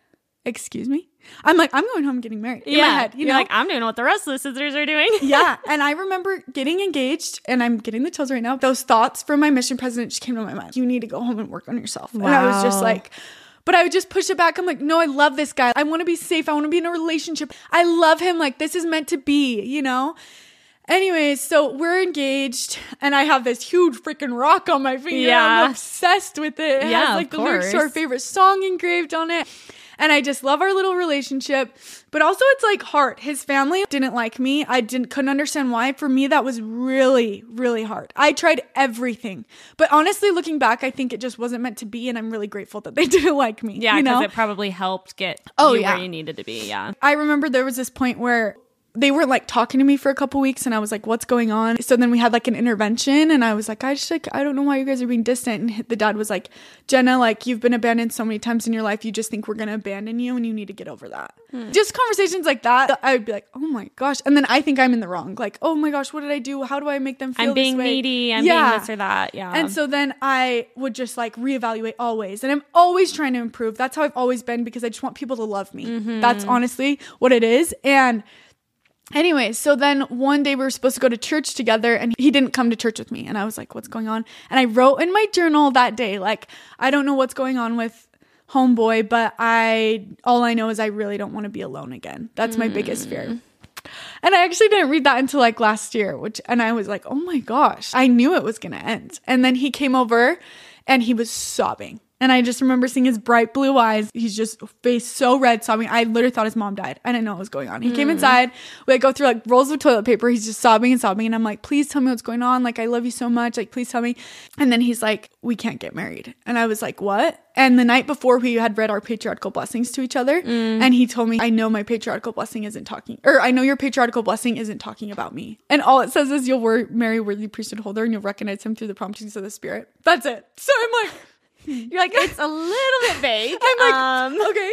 "Excuse me." I'm like, "I'm going home getting married." In yeah. my head, you You're know. like I'm doing what the rest of the sisters are doing. yeah. *laughs* And I remember getting engaged, and I'm getting the chills right now. Those thoughts from my mission president just came to my mind. You need to go home and work on yourself. Wow. And I was just like. But I would just push it back. I'm like, no, I love this guy. I want to be safe. I want to be in a relationship. I love him. Like, this is meant to be, you know? Anyways, so we're engaged, and I have this huge freaking rock on my finger. Yeah. I'm obsessed with it. It Yeah, has like the lyrics to our favorite song engraved on it. And I just love our little relationship. But also it's like hard. His family didn't like me. I didn't couldn't understand why. For me, that was really, really hard. I tried everything. But honestly, looking back, I think it just wasn't meant to be, and I'm really grateful that they *laughs* didn't like me. Yeah, you because know? it probably helped get Oh, you yeah. where you needed to be. Yeah. I remember there was this point where they weren't like talking to me for a couple weeks and I was like, what's going on? So then we had like an intervention and I was like, I just like, I don't know why you guys are being distant. And the dad was like, Jenna, like you've been abandoned so many times in your life. You just think we're going to abandon you and you need to get over that. Hmm. Just conversations like that. I would be like, oh my gosh. And then I think I'm in the wrong. Like, oh my gosh, what did I do? How do I make them feel I'm being needy. I'm Yeah. being this or that. Yeah. And so then I would just like reevaluate always. And I'm always trying to improve. That's how I've always been because I just want people to love me. Mm-hmm. That's honestly what it is. And anyway, so then one day we were supposed to go to church together and he didn't come to church with me. And I was like, what's going on? And I wrote in my journal that day, like, I don't know what's going on with homeboy, but I, all I know is I really don't want to be alone again. That's my biggest fear. Mm. And I actually didn't read that until like last year, which, and I was like, oh my gosh, I knew it was going to end. And then he came over and he was sobbing. And I just remember seeing his bright blue eyes. He's just face so red, sobbing. I literally thought his mom died. I didn't know what was going on. He came hmm. inside. We go through like rolls of toilet paper. He's just sobbing and sobbing. And I'm like, please tell me what's going on. Like, I love you so much. Like, please tell me. And then he's like, we can't get married. And I was like, what? And the night before, we had read our patriarchal blessings to each other. Mm. And he told me, I know my patriarchal blessing isn't talking, or I know your patriarchal blessing isn't talking about me. And all it says is you'll marry worthy priesthood holder and you'll recognize him through the promptings of the spirit. That's it. So I'm like, you're like, it's a little bit vague. *laughs* I'm like, um, okay.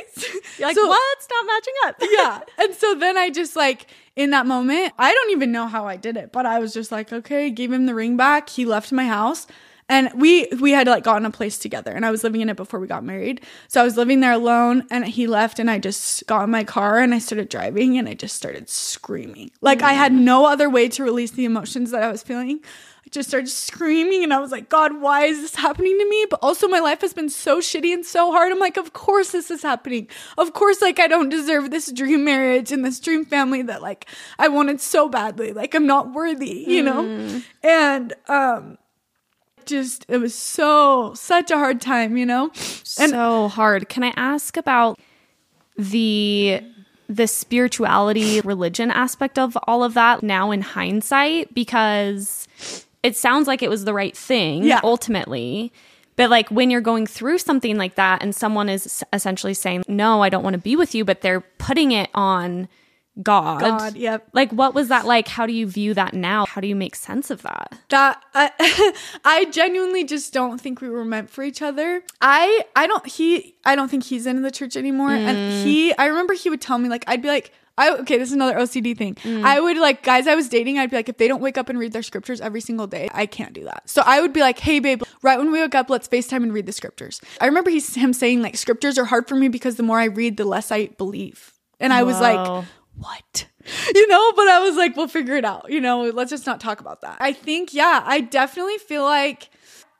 you're like, So- what's not matching up? *laughs* yeah. And so then I just like in that moment, I don't even know how I did it, but I was just like, okay, gave him the ring back. He left my house. And we we had like gotten a place together and I was living in it before we got married. So I was living there alone and he left and I just got in my car and I started driving and I just started screaming. Like I had no other way to release the emotions that I was feeling. Just started screaming and I was like, God, why is this happening to me? But also my life has been so shitty and so hard. I'm like, of course this is happening. Of course, like I don't deserve this dream marriage and this dream family that like I wanted so badly. Like I'm not worthy, you know? And um just it was so such a hard time, you know? And so hard. Can I ask about the the spirituality religion aspect of all of that now in hindsight because it sounds like it was the right thing Yeah. ultimately but like when you're going through something like that and someone is essentially saying no I don't want to be with you but they're putting it on God. God, yep. Like what was that like? How do you view that now? How do you make sense of that? that I, *laughs* I genuinely just don't think we were meant for each other. I I don't he I don't think he's in the church anymore. And mm. he I remember he would tell me like I'd be like I okay, this is another OCD thing. Mm. I would like guys I was dating, I'd be like, if they don't wake up and read their scriptures every single day, I can't do that. So I would be like, hey babe, right when we wake up, let's FaceTime and read the scriptures. I remember he's him saying like scriptures are hard for me because the more I read, the less I believe. And I was like, what? *laughs* You know, but I was like, we'll figure it out. You know, let's just not talk about that. I think, yeah, I definitely feel like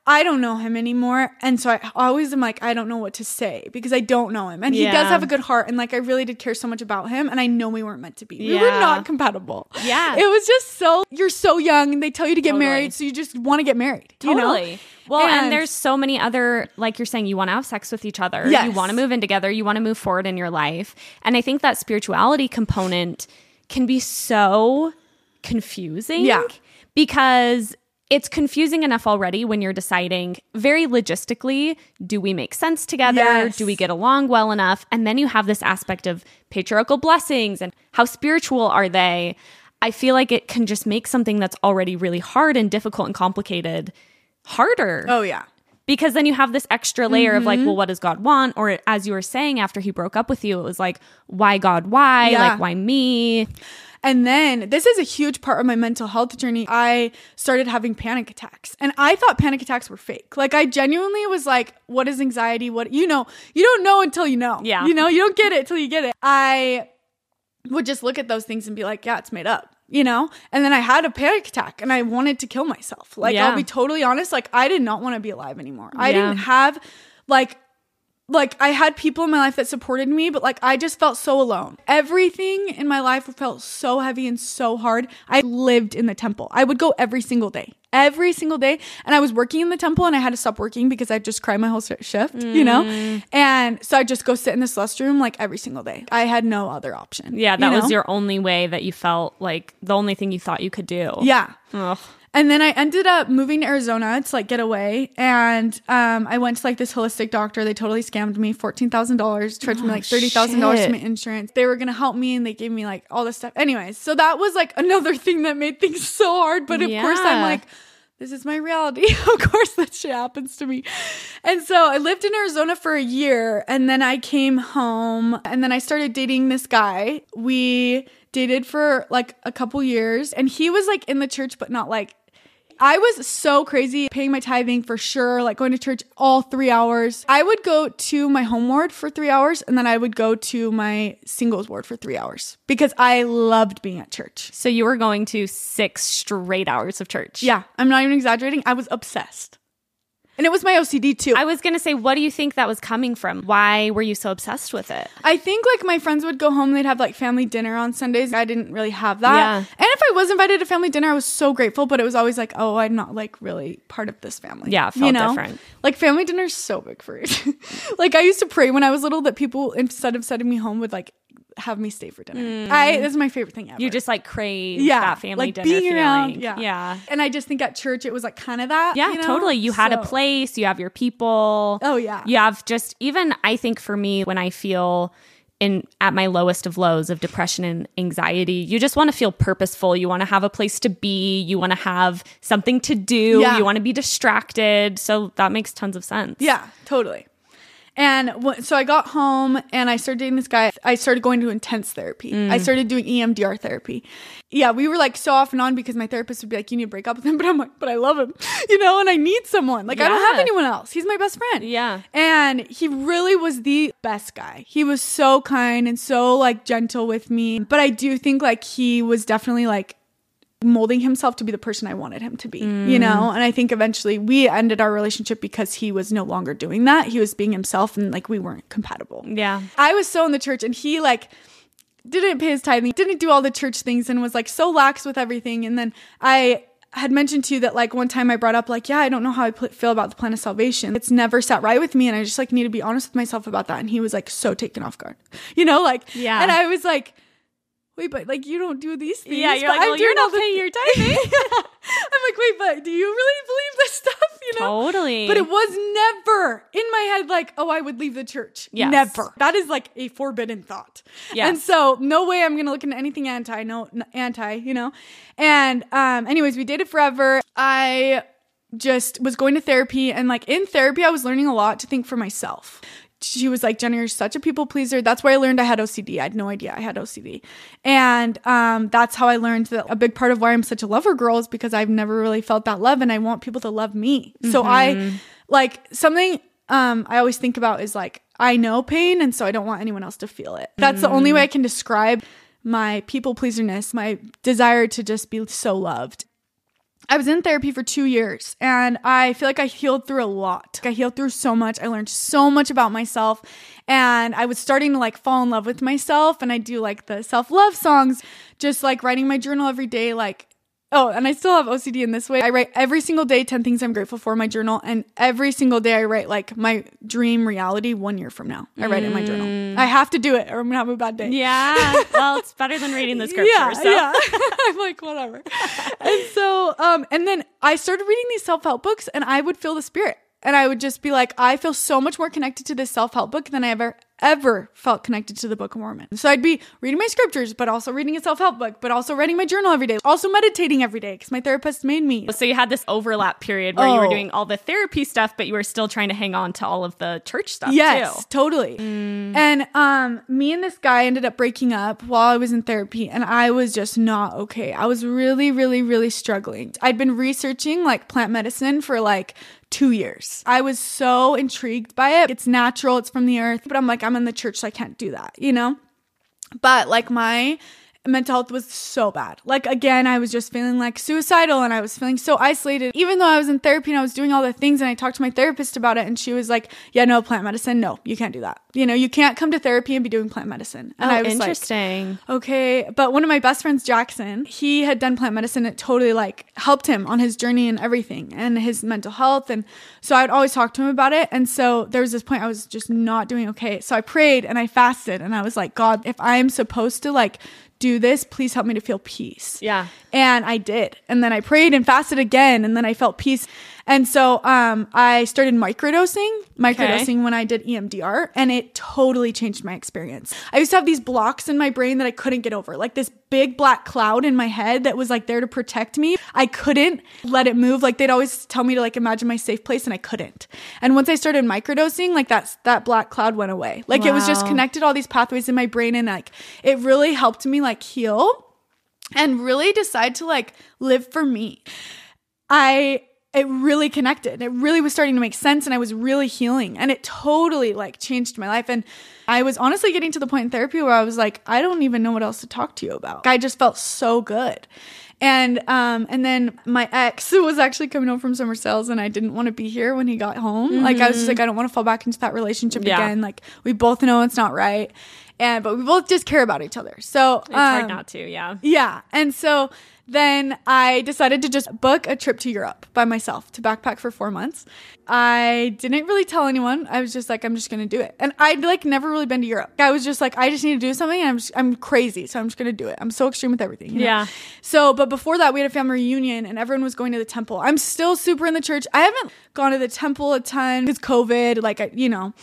I don't know him anymore. And so I always am like, I don't know what to say because I don't know him. And he does have a good heart. And like, I really did care so much about him. And I know we weren't meant to be. We were not compatible. Yeah. It was just so, you're so young and they tell you to get Totally. married. So you just want to get married. You know? Totally. Well, and, And- there's so many other, like you're saying, you want to have sex with each other. Yes. You want to move in together. You want to move forward in your life. And I think that spirituality component can be so confusing. Yeah. Because it's confusing enough already when you're deciding very logistically do we make sense together? Yes. Do we get along well enough? And then you have this aspect of patriarchal blessings and how spiritual are they? I feel like it can just make something that's already really hard and difficult and complicated harder Oh yeah. because then you have this extra layer of Mm-hmm. like, well, what does God want? Or as you were saying after he broke up with you, it was like, why God? Why? Yeah. Like, why me? And then this is a huge part of my mental health journey. I started having panic attacks and I thought panic attacks were fake. Like I genuinely was like, what is anxiety? What, you know, you don't know until you know. Yeah. You know, you don't get it till you get it. I would just look at those things and be like, yeah, it's made up, you know? And then I had a panic attack and I wanted to kill myself. Like, Yeah. I'll be totally honest. Like, I did not want to be alive anymore. I didn't have, like, like I had people in my life that supported me, but like I just felt so alone. Everything in my life felt so heavy and so hard. I lived in the temple. I would go every single day. Every single day. And I was working in the temple and I had to stop working because I'd just cry my whole shi- shift, you know? Mm. And so I'd just go sit in the celestial room like every single day. I had no other option. Yeah, you that was your only way that you felt like the only thing you thought you could do. Yeah. Ugh. And then I ended up moving to Arizona to like get away. And um, I went to like this holistic doctor. They totally scammed me $14,000, charged me like $30,000 Oh, to my insurance. They were going to help me and they gave me like all this stuff. Anyways, so that was like another *laughs* thing that made things so hard. But of course, I'm like, this is my reality. *laughs* of course, that shit happens to me. And so I lived in Arizona for a year and then I came home and then I started dating this guy. We dated for like a couple years and he was like in the church, but not like I was so crazy paying my tithing for sure, like going to church all three hours. I would go to my home ward for three hours and then I would go to my singles ward for three hours because I loved being at church. So you were going to six straight hours of church. Yeah, I'm not even exaggerating. I was obsessed. And it was my OCD too. I was going to say, what do you think that was coming from? Why were you so obsessed with it? I think like my friends would go home, they'd have like family dinner on Sundays. I didn't really have that. Yeah. And if I was invited to family dinner, I was so grateful, but it was always like, oh, I'm not like really part of this family. Yeah, felt different. Like family dinner's so big for it. *laughs* like I used to pray when I was little that people instead of sending me home would like have me stay for dinner. Hmm. I this is my favorite thing ever. You just like crave yeah, that family like dinner being feeling. around. Yeah, Yeah. And I just think at church it was like kind of that. Yeah, you know? totally. You had a place, you have your people. Oh, yeah. You have just even I think for me when I feel in at my lowest of lows of depression and anxiety, you just want to feel purposeful. You want to have a place to be, you want to have something to do, Yeah. you want to be distracted. So that makes tons of sense. Yeah, totally. And wh- so I got home and I started dating this guy. I started going to intense therapy. I Mm. started doing EMDR therapy. Yeah, we were like so off and on because my therapist would be like, "You need to break up with him," *laughs* but I'm like, "But I love him, *laughs* you know, and I need someone. Like I don't have anyone else. He's my best friend." Yeah. And he really was the best guy. He was so kind and so like gentle with me. But I do think like he was definitely like molding himself to be the person I wanted him to be, you mm. know? And I think eventually we ended our relationship because he was no longer doing that. He was being himself and like we weren't compatible. Yeah. I was so in the church and he like didn't pay his tithing, didn't do all the church things and was like so lax with everything. And then I had mentioned to you that like one time I brought up like, yeah, I don't know how I pl- feel about the plan of salvation. It's never sat right with me. And I just like need to be honest with myself about that. And he was like so taken off guard, *laughs* you know, like, Yeah. And I was like, wait, but like you don't do these things. Yeah, you're like, well, you're not paying your tithing. *laughs* I'm like, wait, but do you really believe this stuff? *laughs* You know? Totally. But it was never in my head like, oh, I would leave the church. Yes. Never. That is like a forbidden thought. Yes. And so no way I'm gonna look into anything anti, no anti, you know? And um, anyways, we dated forever. I just was going to therapy and like in therapy, I was learning a lot to think for myself. She was like, Jenny, you're such a people pleaser. That's where I learned I had OCD. I had no idea I had OCD. And um, that's how I learned that a big part of why I'm such a lover girl is because I've never really felt that love and I want people to love me. So I like something um, I always think about is like, I know pain and so I don't want anyone else to feel it. That's the only way I can describe my people pleaserness, my desire to just be so loved. I was in therapy for two years and I feel like I healed through a lot. I healed through so much. I learned so much about myself and I was starting to like fall in love with myself. And I do like the self love songs, just like writing my journal every day, like Oh, and I still have OCD in this way. I write every single day 10 things I'm grateful for in my journal. And every single day I write like my dream reality one year from now. I write it in my journal. I have to do it or I'm going to have a bad day. Yeah. *laughs* Well, it's better than reading the scripture. Yeah, so. yeah. *laughs* I'm like, whatever. and so, um, and then I started reading these self help books and I would feel the spirit. And I would just be like, I feel so much more connected to this self help book than I ever, ever felt connected to the Book of Mormon. So I'd be reading my scriptures, but also reading a self help book, but also writing my journal every day, also meditating every day because my therapist made me. So you had this overlap period where you were Oh. doing all the therapy stuff, but you were still trying to hang on to all of the church stuff Yes, too. totally. And um me and this guy ended up breaking up while I was in therapy and I was just not okay. I was really really really struggling. I'd been researching like plant medicine for like 2 years. I was so intrigued by it. It's natural, it's from the earth, but I'm like I'm in the church so I can't do that, you know? But like my mental health was so bad. Like again, I was just feeling like suicidal and I was feeling so isolated. Even though I was in therapy and I was doing all the things and I talked to my therapist about it and she was like, "Yeah, no plant medicine. No, you can't do that. You know, you can't come to therapy and be doing plant medicine." And Oh, I was like, interesting. okay but one of my best friends jackson he had done plant medicine it totally like helped him on his journey and everything and his mental health and so i would always talk to him about it and so there was this point i was just not doing okay so i prayed and i fasted and i was like god if i'm supposed to like do this please help me to feel peace Yeah. and I did. And then I prayed and fasted again and then I felt peace. And so um I started microdosing, microdosing when I did EMDR and it totally changed my experience. I used to have these blocks in my brain that I couldn't get over. Like this big black cloud in my head that was like there to protect me. I couldn't let it move. Like they'd always tell me to like imagine my safe place and I couldn't. And once I started microdosing, like that's that black cloud went away. Like it was just connected all these pathways in my brain and like it really helped me like heal and really decide to like live for me. I it really connected. It really was starting to make sense and I was really healing and it totally like changed my life and I was honestly getting to the point in therapy where I was like I don't even know what else to talk to you about. I just felt so good. And um and then my ex *laughs* was actually coming home from summer sales and I didn't want to be here when he got home. Like I was just like I don't want to fall back into that relationship Yeah. again. Like we both know it's not right. And but we both just care about each other. So It's hard um, not to, yeah. yeah. And so then I decided to just book a trip to Europe by myself to backpack for four months. I didn't really tell anyone. I was just like, I'm just gonna do it. And I'd like never really been to Europe. I was just like, I just need to do something. And I'm just, I'm crazy, so I'm just gonna do it. I'm so extreme with everything. you know? Yeah. So, but before that, we had a family reunion, and everyone was going to the temple. I'm still super in the church. I haven't gone to the temple a ton because COVID, like I, you know,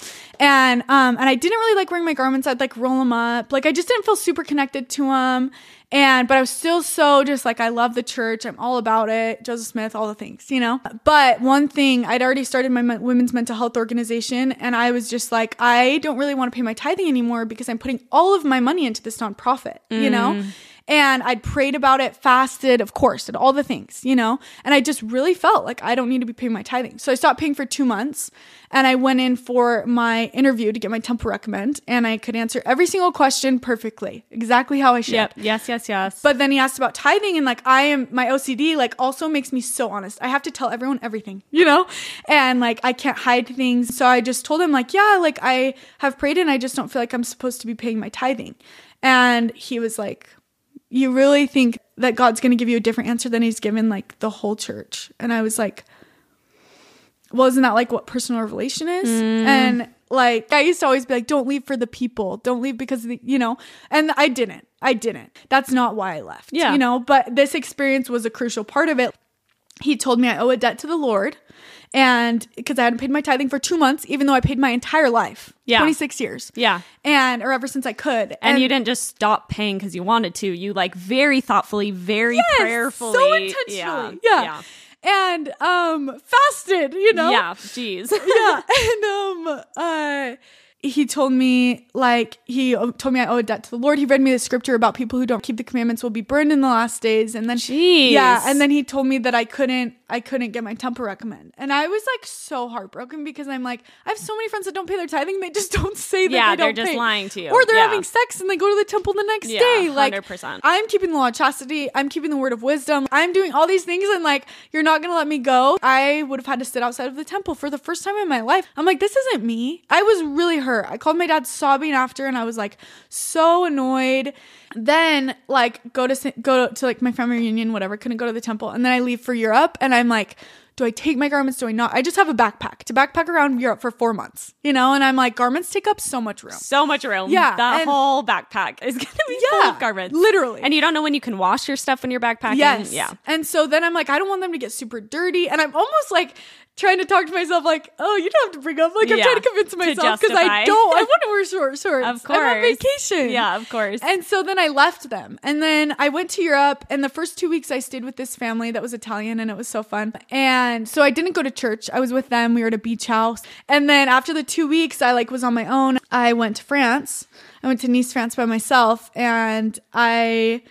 and um, and I didn't really like wearing my garments. I'd like roll them up. Like I just didn't feel super connected to them. And but I was still so just like I love the church. I'm all about it. Joseph Smith, all the things, you know. But one thing, I'd already started my men- women's mental health organization, and I was just like, I don't really want to pay my tithing anymore because I'm putting all of my money into this nonprofit, you know. Mm. And I'd prayed about it, fasted, of course, did all the things, you know. And I just really felt like I don't need to be paying my tithing. So I stopped paying for two months and I went in for my interview to get my temple recommend. And I could answer every single question perfectly, exactly how I should. Yep. Yes, yes, yes. But then he asked about tithing, and like I am, my OCD like also makes me so honest. I have to tell everyone everything, you know, and like I can't hide things. So I just told him like, yeah, like I have prayed, and I just don't feel like I'm supposed to be paying my tithing. And he was like, you really think that God's going to give you a different answer than He's given like the whole church? And I was like, well, isn't that like what personal revelation is? Mm. And like, I used to always be like, don't leave for the people. Don't leave because of the, you know, and I didn't. I didn't. That's not why I left. Yeah. You know, but this experience was a crucial part of it. He told me I owe a debt to the Lord. And because I hadn't paid my tithing for two months, even though I paid my entire life, Yeah. 26 years. yeah. And, or ever since I could. And, you didn't just stop paying because you wanted to. You like very thoughtfully, very Yes, prayerfully. so intentionally. Yeah. Yeah. And, um, fasted, you know? Yeah. Jeez. *laughs* yeah *laughs* and um uh he told me like he uh, told me I owe a debt to the Lord. He read me the scripture about people who don't keep the commandments will be burned in the last days. And then Jeez. yeah, and then he told me that I couldn't I couldn't get my temple recommend. And I was like so heartbroken because I'm like I have so many friends that don't pay their tithing. They just *laughs* don't say that Yeah, they they're just pay. lying to you. or they're Yeah. having sex and they go to the temple the next Yeah, day. Like 100%. I'm keeping the law of chastity. I'm keeping the word of wisdom. I'm doing all these things and like you're not gonna let me go. I would have had to sit outside of the temple for the first time in my life. I'm like, this isn't me. I was really her. I called my dad sobbing after and I was like so annoyed. Then like go to go to like my family reunion whatever, couldn't go to the temple. And then I leave for Europe and I'm like do I take my garments? Do I not? I just have a backpack to backpack around Europe for four months, you know? And I'm like, garments take up so much room. So much room. Yeah, That whole backpack is *laughs* going to be full of garments. literally. And you don't know when you can wash your stuff when you're backpacking. Yes. Yeah. And so then I'm like, I don't want them to get super dirty. And I'm almost like trying to talk to myself, like, oh, you don't have to bring up. Like, I'm Yeah, trying to convince myself because. I don't. I *laughs* want to wear short shorts. Of course. I'm on vacation. Yeah, of course. And so then I left them. And then I went to Europe. And the first two weeks I stayed with this family that was Italian and it was so fun. And so I didn't go to church. I was with them. We were at a beach house. And then after the two weeks, I like was on my own. I went to France. I went to Nice, France by myself. And I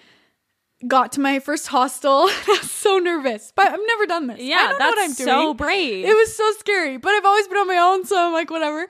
got to my first hostel. *laughs* I was so nervous, but I've never done this. I Yeah, don't know what that's I'm so doing. brave. It was so scary, but I've always been on my own, so I'm like, whatever.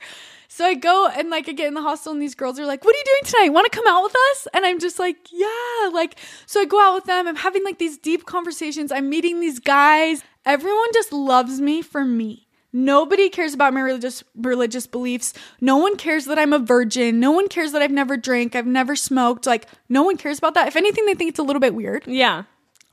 So I go and like I get in the hostel and these girls are like, "What are you doing tonight? Want to come out with us?" And I'm just like, "Yeah." Like so I go out with them. I'm having like these deep conversations. I'm meeting these guys. Everyone just loves me for me. Nobody cares about my religious religious beliefs. No one cares that I'm a virgin. No one cares that I've never drank, I've never smoked. Like no one cares about that. If anything, they think it's a little bit weird yeah.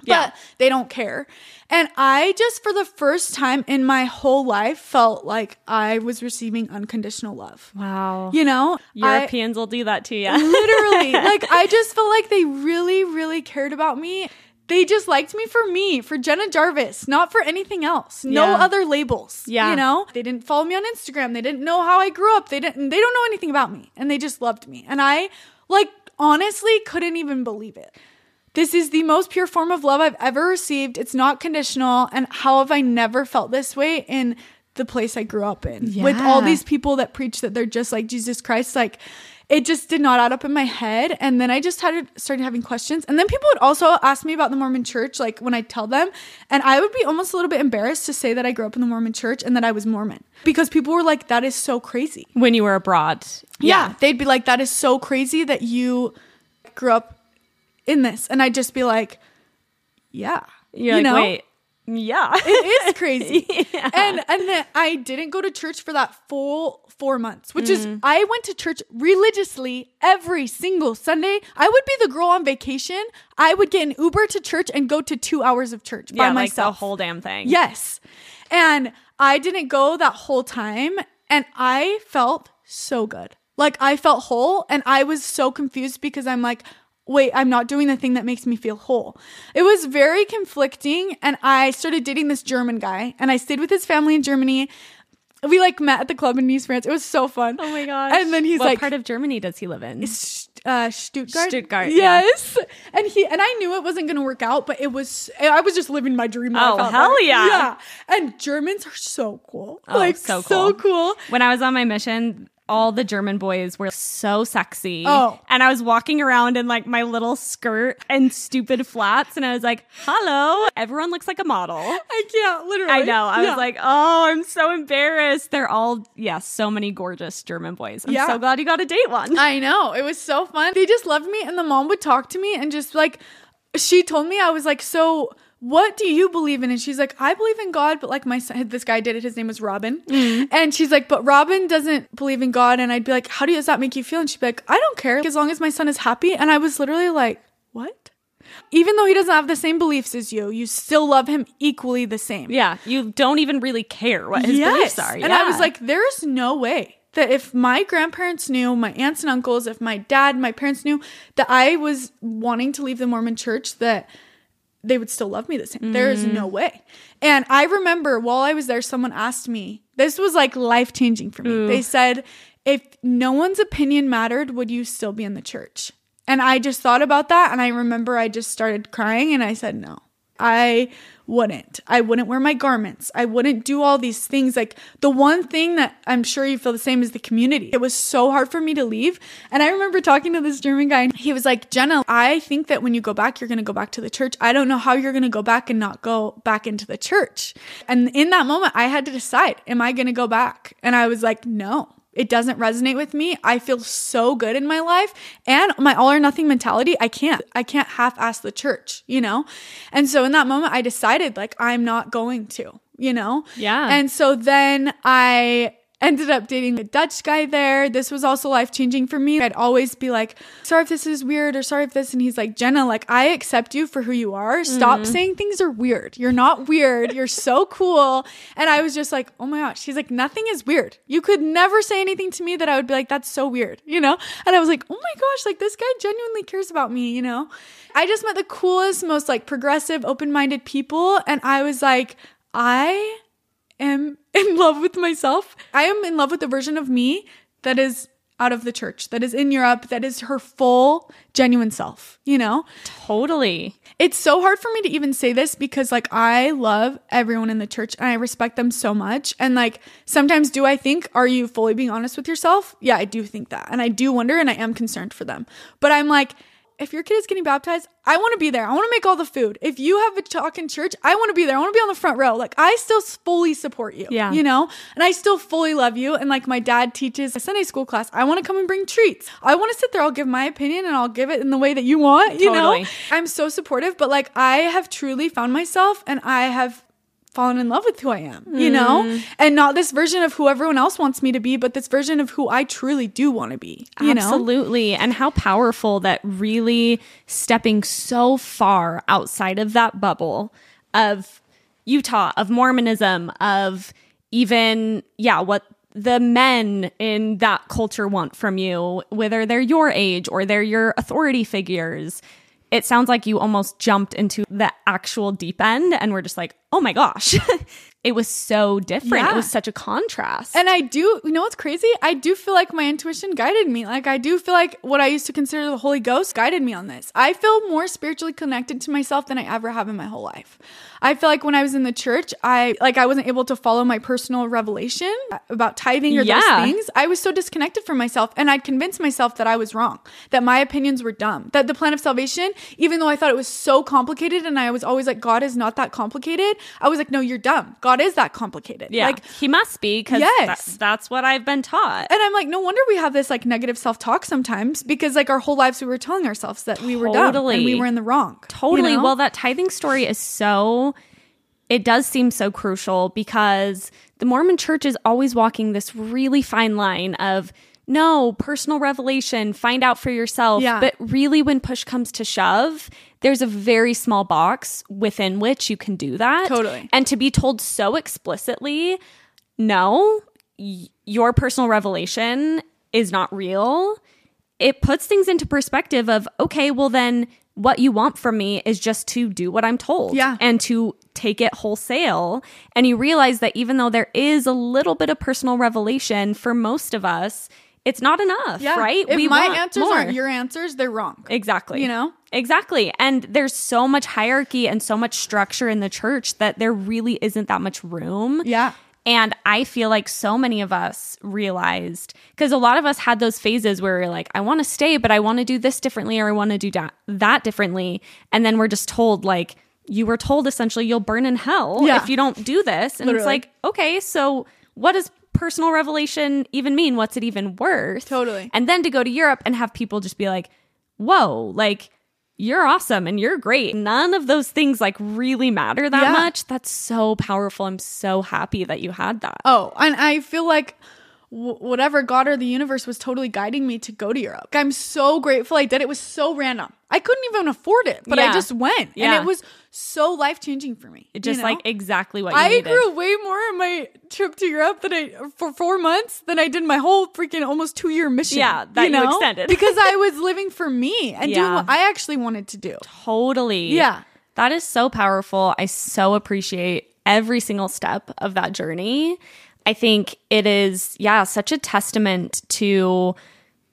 Yeah. but they don't care. And I just, for the first time in my whole life, felt like I was receiving unconditional love. wow. You know, I- Europeans will do that to you. literally, *laughs* like I just felt like they really, really cared about me. They just liked me for me, for Jenna Jarvis, not for anything else. No Yeah. other labels. Yeah. You know? They didn't follow me on Instagram. They didn't know how I grew up. They didn't they don't know anything about me. And they just loved me. And I like honestly couldn't even believe it. This is the most pure form of love I've ever received. It's not conditional. And how have I never felt this way in the place I grew up in? With all these people that preach that they're just like Jesus Christ. Like, it just did not add up in my head. And then I just had started having questions. And then people would also ask me about the Mormon church, like when I tell them. And I would be almost a little bit embarrassed to say that I grew up in the Mormon church and that I was Mormon because people were like, that is so crazy. when you were abroad. Yeah. They'd be like, that is so crazy that you grew up in this. And I'd just be like, yeah. You're You like, know? wait. Yeah. It is *laughs* crazy. Yeah. And and then I didn't go to church for that full four months, which Mm. is I went to church religiously every single Sunday. I would be the girl on vacation. I would get an Uber to church and go to two hours of church by yeah, like the myself. whole damn thing. Yes. And I didn't go that whole time and I felt so good. Like I felt whole and I was so confused because I'm like, wait, I'm not doing the thing that makes me feel whole. It was very conflicting and I started dating this German guy and I stayed with his family in Germany. We like met at the club in Nice, France. It was so fun. Oh my gosh. And then he's like what like, part of Germany does he live in? Uh, Stuttgart. Stuttgart, yeah. Yes. And he and I knew it wasn't going to work out, but it was. I was just living my dream. life Oh, hell there. yeah. Yeah. And Germans are so cool. Oh, like so so cool. cool. When I was on my mission, all the German boys were so sexy. Oh. And I was walking around in like my little skirt and stupid flats. And I was like, hello, everyone looks like a model. I can't literally. I know. I Yeah. was like, oh, I'm so embarrassed. They're all, yeah, so many gorgeous German boys. I'm Yeah. so glad you got to date one. I know. It was so fun. They just loved me and the mom would talk to me and just like she told me I was like, "So, what do you believe in?" And she's like, "I believe in God, but like my son, this guy did it. His name was Robin." Mm. And she's like, "But Robin doesn't believe in God." And I'd be like, "How does that make you feel?" And she'd be like, "I don't care as long as my son is happy." And I was literally like, "What?" Even though he doesn't have the same beliefs as you, you still love him equally the same. yeah. You don't even really care what his beliefs are. And I was like, there's no way that if my grandparents knew, my aunts and uncles, if my dad, my parents knew that I was wanting to leave the Mormon church, that they would still love me the same. There is no mm-hmm. way. And I remember while I was there, someone asked me, this was like life changing for me. They said, if no one's opinion mattered, would you still be in the church? And I just thought about that. And I remember I just started crying and I said, no, I wouldn't. I wouldn't wear my garments. I wouldn't do all these things. Like the one thing that I'm sure you feel the same is the community. It was so hard for me to leave. And I remember talking to this German guy and he was like, Jenna, I think that when you go back, you're going to go back to the church. I don't know how you're going to go back and not go back into the church. And in that moment, I had to decide, am I going to go back? And I was like, no. It doesn't resonate with me. I feel so good in my life and my all or nothing mentality. I can't, I can't half ass the church, you know? And so in that moment, I decided like, I'm not going to, you know? Yeah. And so then I ended up dating a Dutch guy there. This was also life changing for me. I'd always be like, sorry if this is weird or sorry if this. And he's like, Jenna, like, I accept you for who you are. Stop mm-hmm. saying things are weird. You're not weird. You're so cool. And I was just like, oh my gosh. He's like, nothing is weird. You could never say anything to me that I would be like, that's so weird, you know? And I was like, oh my gosh, like this guy genuinely cares about me, you know? I just met the coolest, most like progressive, open minded people. And I was like, I am *laughs* in love with myself. I am in love with the version of me that is out of the church, that is in Europe, that is her full, genuine self, you know? Totally. It's so hard for me to even say this because, like, I love everyone in the church and I respect them so much. And, like, sometimes do I think, are you fully being honest with yourself? Yeah, I do think that. And I do wonder and I am concerned for them. But I'm like, if your kid is getting baptized, I want to be there. I want to make all the food. If you have a talk in church, I want to be there. I want to be on the front row. Like I still fully support you. Yeah. You know? And I still fully love you. And like my dad teaches a Sunday school class. I want to come and bring treats. I want to sit there. I'll give my opinion and I'll give it in the way that you want. You Totally. know? I'm so supportive, but like I have truly found myself and I have fallen in love with who I am, you know? Mm. And not this version of who everyone else wants me to be, but this version of who I truly do want to be. You know? Absolutely. And how powerful that really stepping so far outside of that bubble of Utah, of Mormonism, of even, yeah, what the men in that culture want from you, whether they're your age or they're your authority figures. It sounds like you almost jumped into the actual deep end and we're just like, oh my gosh. *laughs* it was so different. It was such a contrast. And I do, you know what's crazy? I do feel like my intuition guided me. Like, I do feel like what I used to consider the Holy Ghost guided me on this. I feel more spiritually connected to myself than I ever have in my whole life. I feel like when I was in the church, I like I wasn't able to follow my personal revelation about tithing or Yeah. those things. I was so disconnected from myself and I'd convinced myself that I was wrong, that my opinions were dumb, that the plan of salvation, even though I thought it was so complicated and I was always like, God is not that complicated, I was like, no, you're dumb. God is that complicated. yeah, Like, he must be because Yes. that's what I've been taught. and I'm like, no wonder we have this like negative self talk sometimes because like our whole lives we were telling ourselves that we were dumb and we were in the wrong. you Totally. know? Well, that tithing story is so, it does seem so crucial because the Mormon church is always walking this really fine line of no personal revelation, find out for yourself. Yeah. But really, when push comes to shove, there's a very small box within which you can do that. Totally. And to be told so explicitly, no, y- your personal revelation is not real it puts things into perspective of okay well then what you want from me is just to do what i'm told Yeah. and to take it wholesale and you realize that even though there is a little bit of personal revelation for most of us it's not enough yeah, right If my want answers more. aren't your answers, they're wrong. Exactly. You know? Exactly. And there's so much hierarchy and so much structure in the church that there really isn't that much room. Yeah. And I feel like so many of us realized because a lot of us had those phases where we're like, I want to stay, but I want to do this differently or I want to do da- that differently. And then we're just told, like, you were told essentially you'll burn in hell Yeah. if you don't do this. And Literally. it's like, okay, so what does personal revelation even mean? What's it even worth? Totally. And then to go to Europe and have people just be like, whoa, like, you're awesome and you're great. None of those things like really matter that Yeah. much. That's so powerful. I'm so happy that you had that. Oh, and I feel like w- whatever God or the universe was totally guiding me to go to Europe. I'm so grateful I did. It was so random. I couldn't even afford it, but I just went, Yeah. and it was so life changing for me. It just you know? like exactly what you I needed. grew way more in my trip to Europe than I for four months than I did my whole freaking almost two year mission. Yeah, that you extended. *laughs* because I was living for me and doing what I actually wanted to do. Totally. Yeah. That is so powerful. I so appreciate every single step of that journey. I think it is, yeah, such a testament to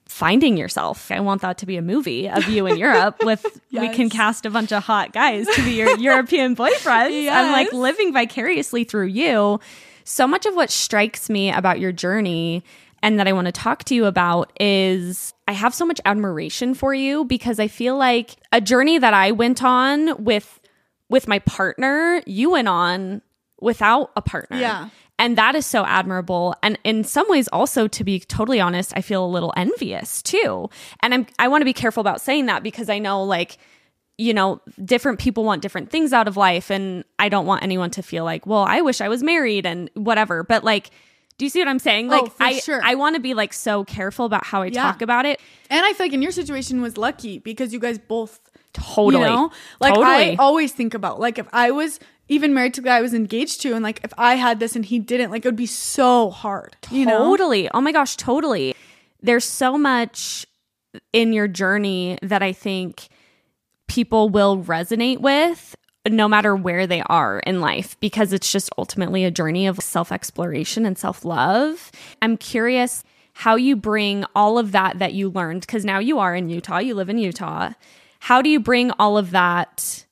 finding yourself. I want that to be a movie of you in *laughs* Europe with we can cast a bunch of hot guys to be your European boyfriends. I am like living vicariously through you. So much of what strikes me about your journey and that I want to talk to you about is I have so much admiration for you because I feel like a journey that I went on with with my partner, you went on without a partner. Yeah. And that is so admirable. And in some ways also to be totally honest, I feel a little envious too. And I'm I want to be careful about saying that because I know like you know, different people want different things out of life and I don't want anyone to feel like, well, I wish I was married and whatever. But like Do you see what I'm saying? Oh, like Oh, I sure. I want to be like so careful about how I Yeah. talk about it. And I feel like in your situation was lucky because you guys both Totally. You know? Like totally. I always think about like if I was even married to the guy I was engaged to and like if I had this and he didn't, like it would be so hard. You know? Totally. Oh my gosh, totally. There's so much in your journey that I think people will resonate with no matter where they are in life because it's just ultimately a journey of self exploration and self love. I'm curious how you bring all of that that you learned because now you are in Utah, you live in Utah. How do you bring all of that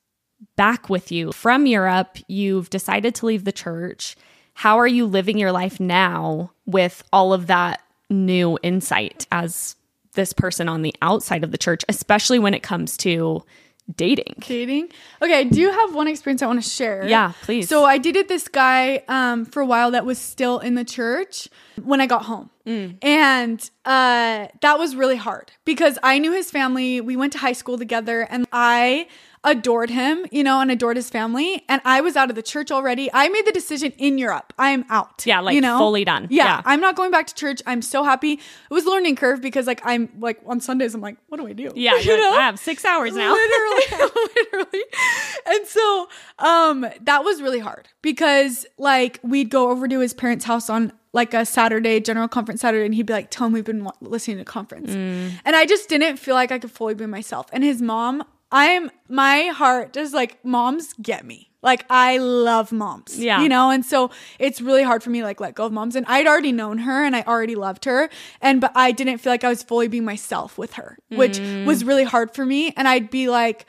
back with you from Europe? You've decided to leave the church. How are you living your life now with all of that new insight as this person on the outside of the church, especially when it comes to dating? dating. Okay, I do have one experience I want to share. Yeah, please. So I dated this guy um, for a while that was still in the church when I got home. Mm. And uh, that was really hard because I knew his family. We went to high school together and I adored him, you know, and adored his family. And I was out of the church already. I made the decision in Europe. I am out. Yeah, like you know? fully done. Yeah, Yeah. I'm not going back to church. I'm so happy. It was a learning curve because like I'm like on Sundays, I'm like, what do I do? Yeah, you're *laughs* like, I have six hours now. literally *laughs* *laughs* literally and so um that was really hard because like we'd go over to his parents house on like a saturday general conference saturday and he'd be like tell him we've been listening to conference Mm. and i just didn't feel like i could fully be myself and his mom i'm my heart just like moms get me like i love moms Yeah. you know and so it's really hard for me to, like let go of moms and i'd already known her and i already loved her and but i didn't feel like i was fully being myself with her which Mm. was really hard for me and i'd be like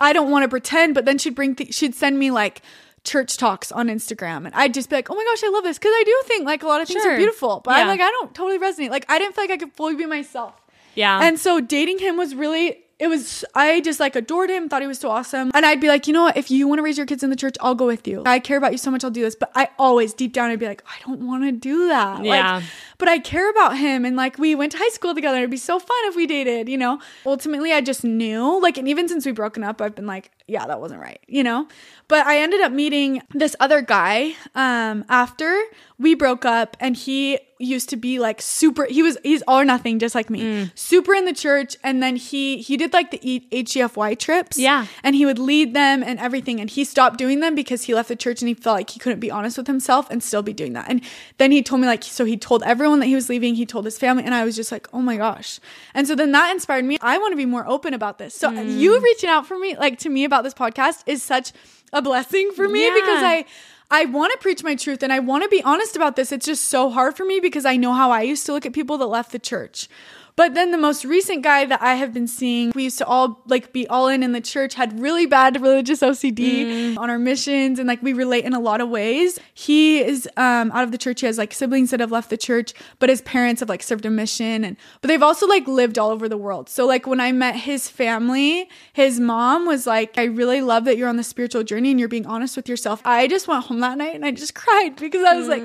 I don't want to pretend, but then she'd bring, th- she'd send me like church talks on Instagram, and I'd just be like, oh my gosh, I love this because I do think like a lot of things Sure. are beautiful, but I'm like, I don't totally resonate. Like, I didn't feel like I could fully be myself. Yeah. And so dating him was really, it was, I just like adored him, thought he was so awesome. And I'd be like, you know what? If you want to raise your kids in the church, I'll go with you. I care about you so much, I'll do this. But I always, deep down, I'd be like, I don't want to do that. Yeah. Like, but I care about him. And like, we went to high school together. It'd be so fun if we dated, you know? Ultimately, I just knew, like, and even since we broken up, I've been like, yeah, that wasn't right, you know? But I ended up meeting this other guy um, after we broke up, and he used to be like super he was he's all or nothing just like me Mm. super in the church and then he he did like the E- hefy trips Yeah. and he would lead them and everything and he stopped doing them because he left the church and he felt like he couldn't be honest with himself and still be doing that and then he told me like so he told everyone that he was leaving he told his family and i was just like oh my gosh and so then that inspired me i want to be more open about this so Mm. you reaching out for me like to me about this podcast is such a blessing for me Yeah. because i I want to preach my truth and I want to be honest about this. It's just so hard for me because I know how I used to look at people that left the church. But then the most recent guy that I have been seeing, we used to all like be all in in the church, had really bad *laughs* religious OCD on our missions, and like we relate in a lot of ways. He is um, out of the church. He has like siblings that have left the church, but his parents have like served a mission, and but they've also like lived all over the world. So like when I met his family, his mom was like, "I really love that you're on the spiritual journey and you're being honest with yourself." I just went home that night and I just *laughs* cried because I was like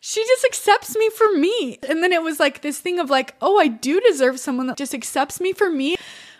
she just accepts me for me. And then it was like this thing of like, oh, I do deserve someone that just accepts me for me,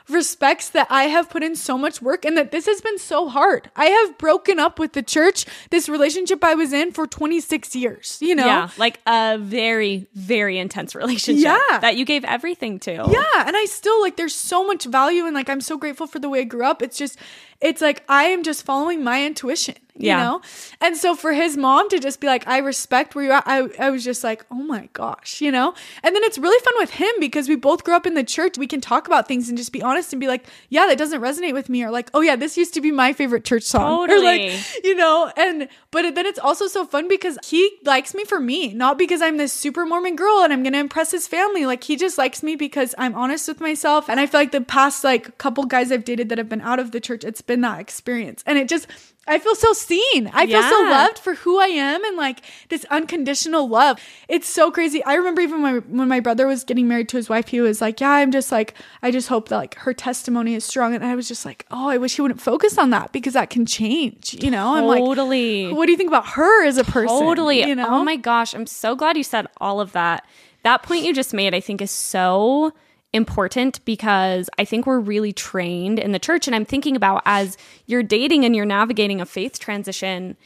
respects that I have put in so much work and that this has been so hard. I have broken up with the church, this relationship I was in for 26 years, you know? Yeah, like a very, very intense relationship. Yeah. That you gave everything to. Yeah, and I still like there's so much value and like I'm so grateful for the way I grew up. It's just it's like I am just following my intuition, you Yeah. know? And so for his mom to just be like, I respect where you're at, I, I was just like, oh my gosh, you know? And then it's really fun with him because we both grew up in the church. We can talk about things and just be honest and be like, yeah, that doesn't resonate with me. Or like, oh yeah, this used to be my favorite church song. *laughs* Or like, you know, and but then it's also so fun because he likes me for me, not because I'm this super Mormon girl and I'm gonna impress his family. Like he just likes me because I'm honest with myself. And I feel like the past like couple guys I've dated that have been out of the church, it's been that experience. And it just I feel so seen. I feel so loved for who I am and like this unconditional love. It's so crazy. I remember even when, when my brother was getting married to his wife, he was like, Yeah, I'm just like, I just hope that like her testimony is strong. And I was just like, Oh, I wish he wouldn't focus on that because that can change, you know? I'm like, Totally. what do you think about her as a person? Totally. You know? Oh my gosh. I'm so glad you said all of that. That point you just made, I think, is so important because I think we're really trained in the church. And I'm thinking about as you're dating and you're navigating a faith transition,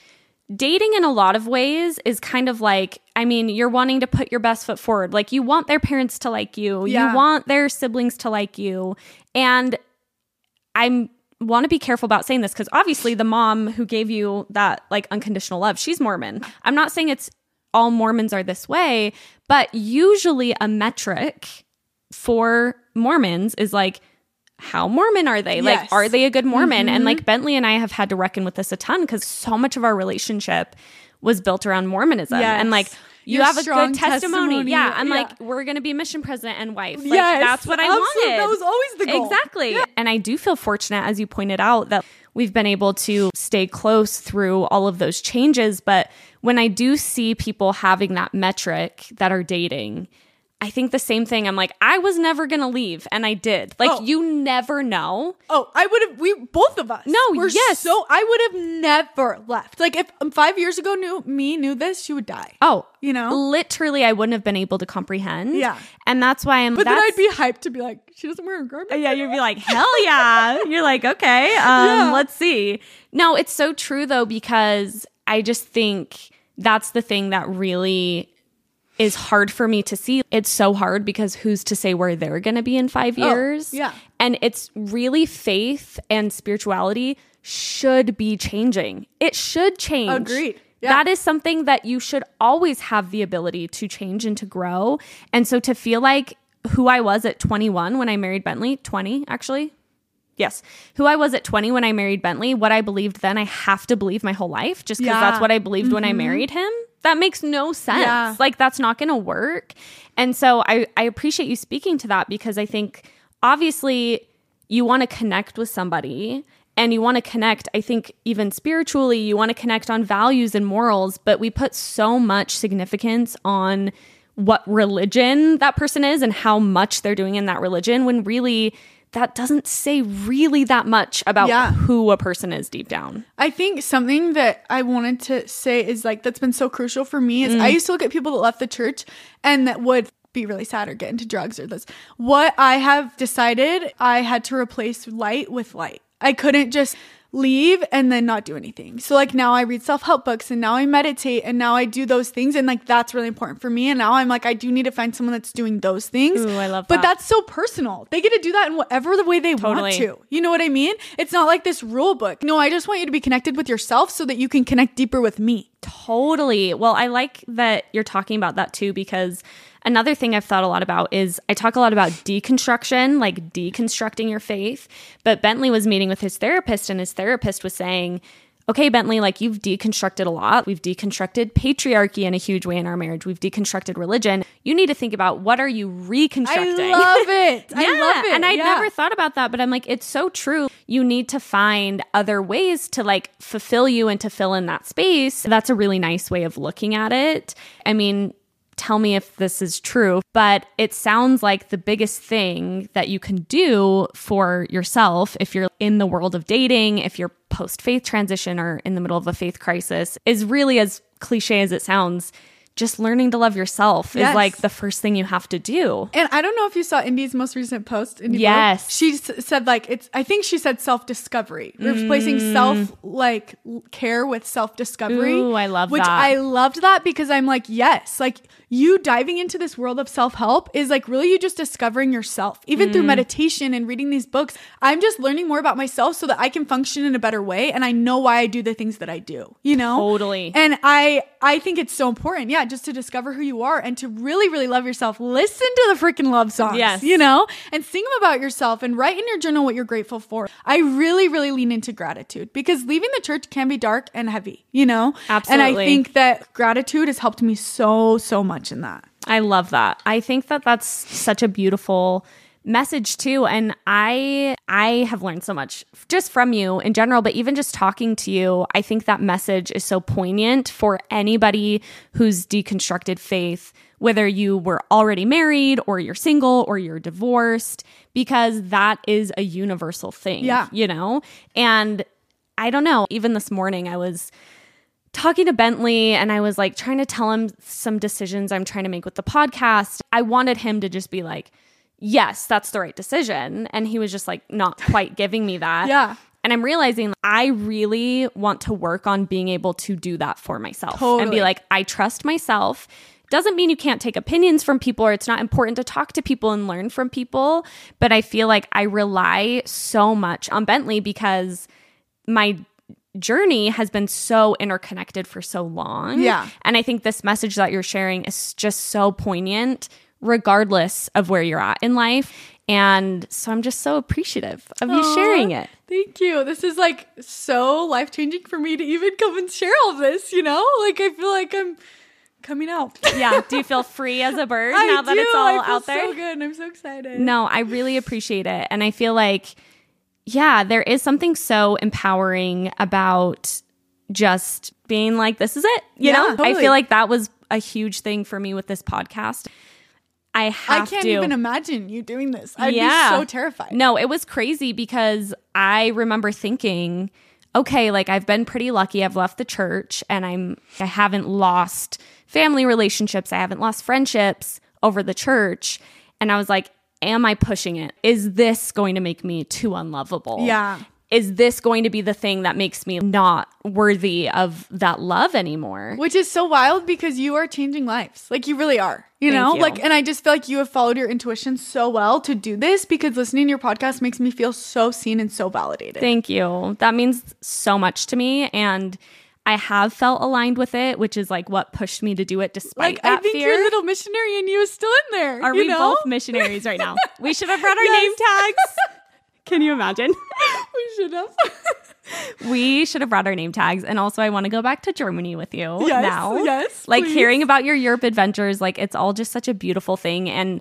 dating in a lot of ways is kind of like I mean, you're wanting to put your best foot forward. Like you want their parents to like you. Yeah. You want their siblings to like you. And I'm want to be careful about saying this because obviously the mom who gave you that like unconditional love, she's Mormon. I'm not saying it's all Mormons are this way, but usually a metric for Mormons is like how Mormon are they? Like, are they a good Mormon? And like mm-hmm. Bentley and I have had to reckon with this a ton because so much of our relationship was built around Mormonism. Yes. And like, you Your have a strong good testimony. testimony. Yeah. I'm Yeah. like, we're going to be mission president and wife. Like, Yes, that's what I absolutely. wanted. That was always the goal. Exactly. And I do feel fortunate, as you pointed out, that we've been able to stay close through all of those changes. But when I do see people having that metric that are dating, I think the same thing. I'm like, I was never going to leave. And I did. Like, Oh. you never know. Oh, I would have. We both of us. No, were yes. So I would have never left. Like if um, five years ago knew me knew this, she would die. Oh, You know? literally, I wouldn't have been able to comprehend. Yeah. And that's why I'm, But then I'd be hyped to be like, she doesn't wear a garment. Yeah, you'd be like, hell yeah. *laughs* You're like, okay, um, Yeah. let's see. No, it's so true though, because I just think that's the thing that really is hard for me to see. It's so hard because who's to say where they're going to be in five oh, years? yeah. And it's really faith and spirituality should be changing. It should change. Agreed. Yeah. That is something that you should always have the ability to change and to grow. And so to feel like who I was at 21 when I married Bentley, 20 actually. Yes. Who I was at 20 when I married Bentley, what I believed then, I have to believe my whole life just because Yeah. that's what I believed when I mm-hmm. married him. That makes no sense. Yeah. Like that's not going to work. And so I I appreciate you speaking to that because I think obviously you want to connect with somebody and you want to connect i think even spiritually you want to connect on values and morals but we put so much significance on what religion that person is and how much they're doing in that religion when really that doesn't say really that much about Yeah. who a person is deep down I think something that I wanted to say is like that's been so crucial for me is Mm. I used to look at people that left the church and that would be really sad or get into drugs or this. What I have decided I had to replace light with light. I couldn't just leave and then not do anything. So like now I read self-help books and now I meditate and now I do those things and like that's really important for me and now I'm like I do need to find someone that's doing those things. Ooh, I love But that's so personal. They get to do that in whatever the way they Totally. want to. You know what I mean? It's not like this rule book. No, I just want you to be connected with yourself so that you can connect deeper with me. Totally. Well, I like that you're talking about that too because another thing I've thought a lot about is I talk a lot about deconstruction, like deconstructing your faith. But Bentley was meeting with his therapist, and his therapist was saying, Okay, Bentley, like you've deconstructed a lot. We've deconstructed patriarchy in a huge way in our marriage. We've deconstructed religion. You need to think about what are you reconstructing? I love it. *laughs* I Yeah, love it. And I'd Yeah. never thought about that, but I'm like, it's so true. You need to find other ways to like fulfill you and to fill in that space. That's a really nice way of looking at it. I mean, tell me if this is true, but it sounds like the biggest thing that you can do for yourself if you're in the world of dating, if you're post faith transition or in the middle of a faith crisis, is really as cliche as it sounds. Just learning to love yourself Yes. is like the first thing you have to do. And I don't know if you saw Indy's most recent post. Indy Blue. Yes. she s- said like it's. I think she said self discovery, replacing self like care with self discovery. Mm. Ooh, I love which that. I loved that because I'm like, yes, like you diving into this world of self help is like really you just discovering yourself, even Mm. through meditation and reading these books. I'm just learning more about myself so that I can function in a better way, and I know why I do the things that I do. You know, Totally. and I I think it's so important, yeah, just to discover who you are and to really really love yourself. Listen to the freaking love songs, Yes. you know, and sing them about yourself and write in your journal what you're grateful for. I really really lean into gratitude because leaving the church can be dark and heavy, you know. Absolutely. And I think that gratitude has helped me so so much in that. I love that. I think that that's such a beautiful message too and I I have learned so much just from you in general but even just talking to you I think that message is so poignant for anybody who's deconstructed faith whether you were already married or you're single or you're divorced because that is a universal thing Yeah. you know and I don't know even this morning I was talking to Bentley and I was like trying to tell him some decisions I'm trying to make with the podcast. I wanted him to just be like, yes, that's the right decision. And he was just like not quite giving me that. Yeah. And I'm realizing I really want to work on being able to do that for myself and be like, I trust myself. Doesn't mean you can't take opinions from people or it's not important to talk to people and learn from people. But I feel like I rely so much on Bentley because my journey has been so interconnected for so long. Yeah. And I think this message that you're sharing is just so poignant, regardless of where you're at in life. And so I'm just so appreciative of you sharing it. Thank you. This is like so life changing for me to even come and share all this, you know? Like I feel like I'm coming out. Yeah. Do you feel free as a bird *laughs* now that it's all I feel out there? So good. I'm so excited. No, I really appreciate it. And I feel like, yeah, there is something so empowering about just being like, this is it. You Yeah, know, I feel like that was a huge thing for me with this podcast. I I can't to. even imagine you doing this. I'd Yeah. be so terrified. No, it was crazy because I remember thinking, okay, like I've been pretty lucky. I've left the church and I'm I haven't lost family relationships. I haven't lost friendships over the church. And I was like, am I pushing it? Is this going to make me too unlovable? Yeah. Is this going to be the thing that makes me not worthy of that love anymore? Which is so wild because you are changing lives. Like you really are. You Thank know? you. Like and I just feel like you have followed your intuition so well to do this because listening to your podcast makes me feel so seen and so validated. Thank you. That means so much to me. And I have felt aligned with it, which is like what pushed me to do it despite like that I think fear. your little missionary in you is still in there. Are we know? both missionaries right now? We should have brought our *laughs* Yes. name tags. *laughs* Can you imagine? *laughs* we should have. *laughs* we should have brought our name tags. And also, I want to go back to Germany with you Yes, now. yes, Like please. hearing about your Europe adventures, like it's all just such a beautiful thing. And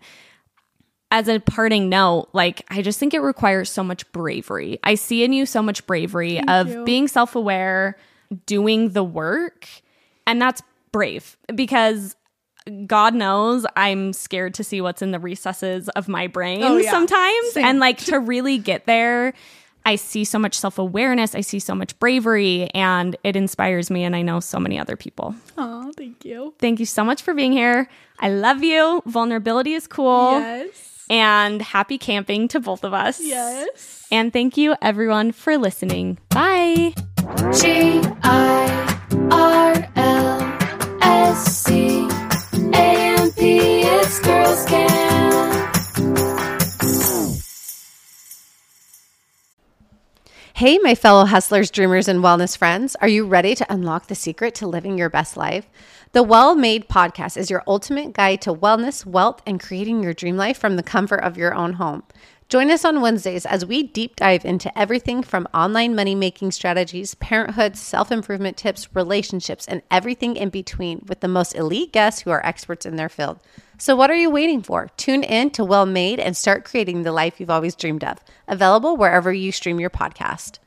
as a parting note, like I just think it requires so much bravery. I see in you so much bravery of you. being self aware, doing the work. And that's brave because God knows I'm scared to see what's in the recesses of my brain Oh, yeah. sometimes. Same. And like to really get there, I see so much self awareness, I see so much bravery, and it inspires me. And I know so many other people. Oh, thank you. Thank you so much for being here. I love you. Vulnerability is cool. Yes. And happy camping to both of us. Yes. And thank you, everyone, for listening. Bye. G I R L Hey, my fellow hustlers, dreamers, and wellness friends. Are you ready to unlock the secret to living your best life? The Well Made podcast is your ultimate guide to wellness, wealth, and creating your dream life from the comfort of your own home. Join us on Wednesdays as we deep dive into everything from online money making strategies, parenthood, self improvement tips, relationships, and everything in between with the most elite guests who are experts in their field. So, what are you waiting for? Tune in to Well Made and start creating the life you've always dreamed of. Available wherever you stream your podcast.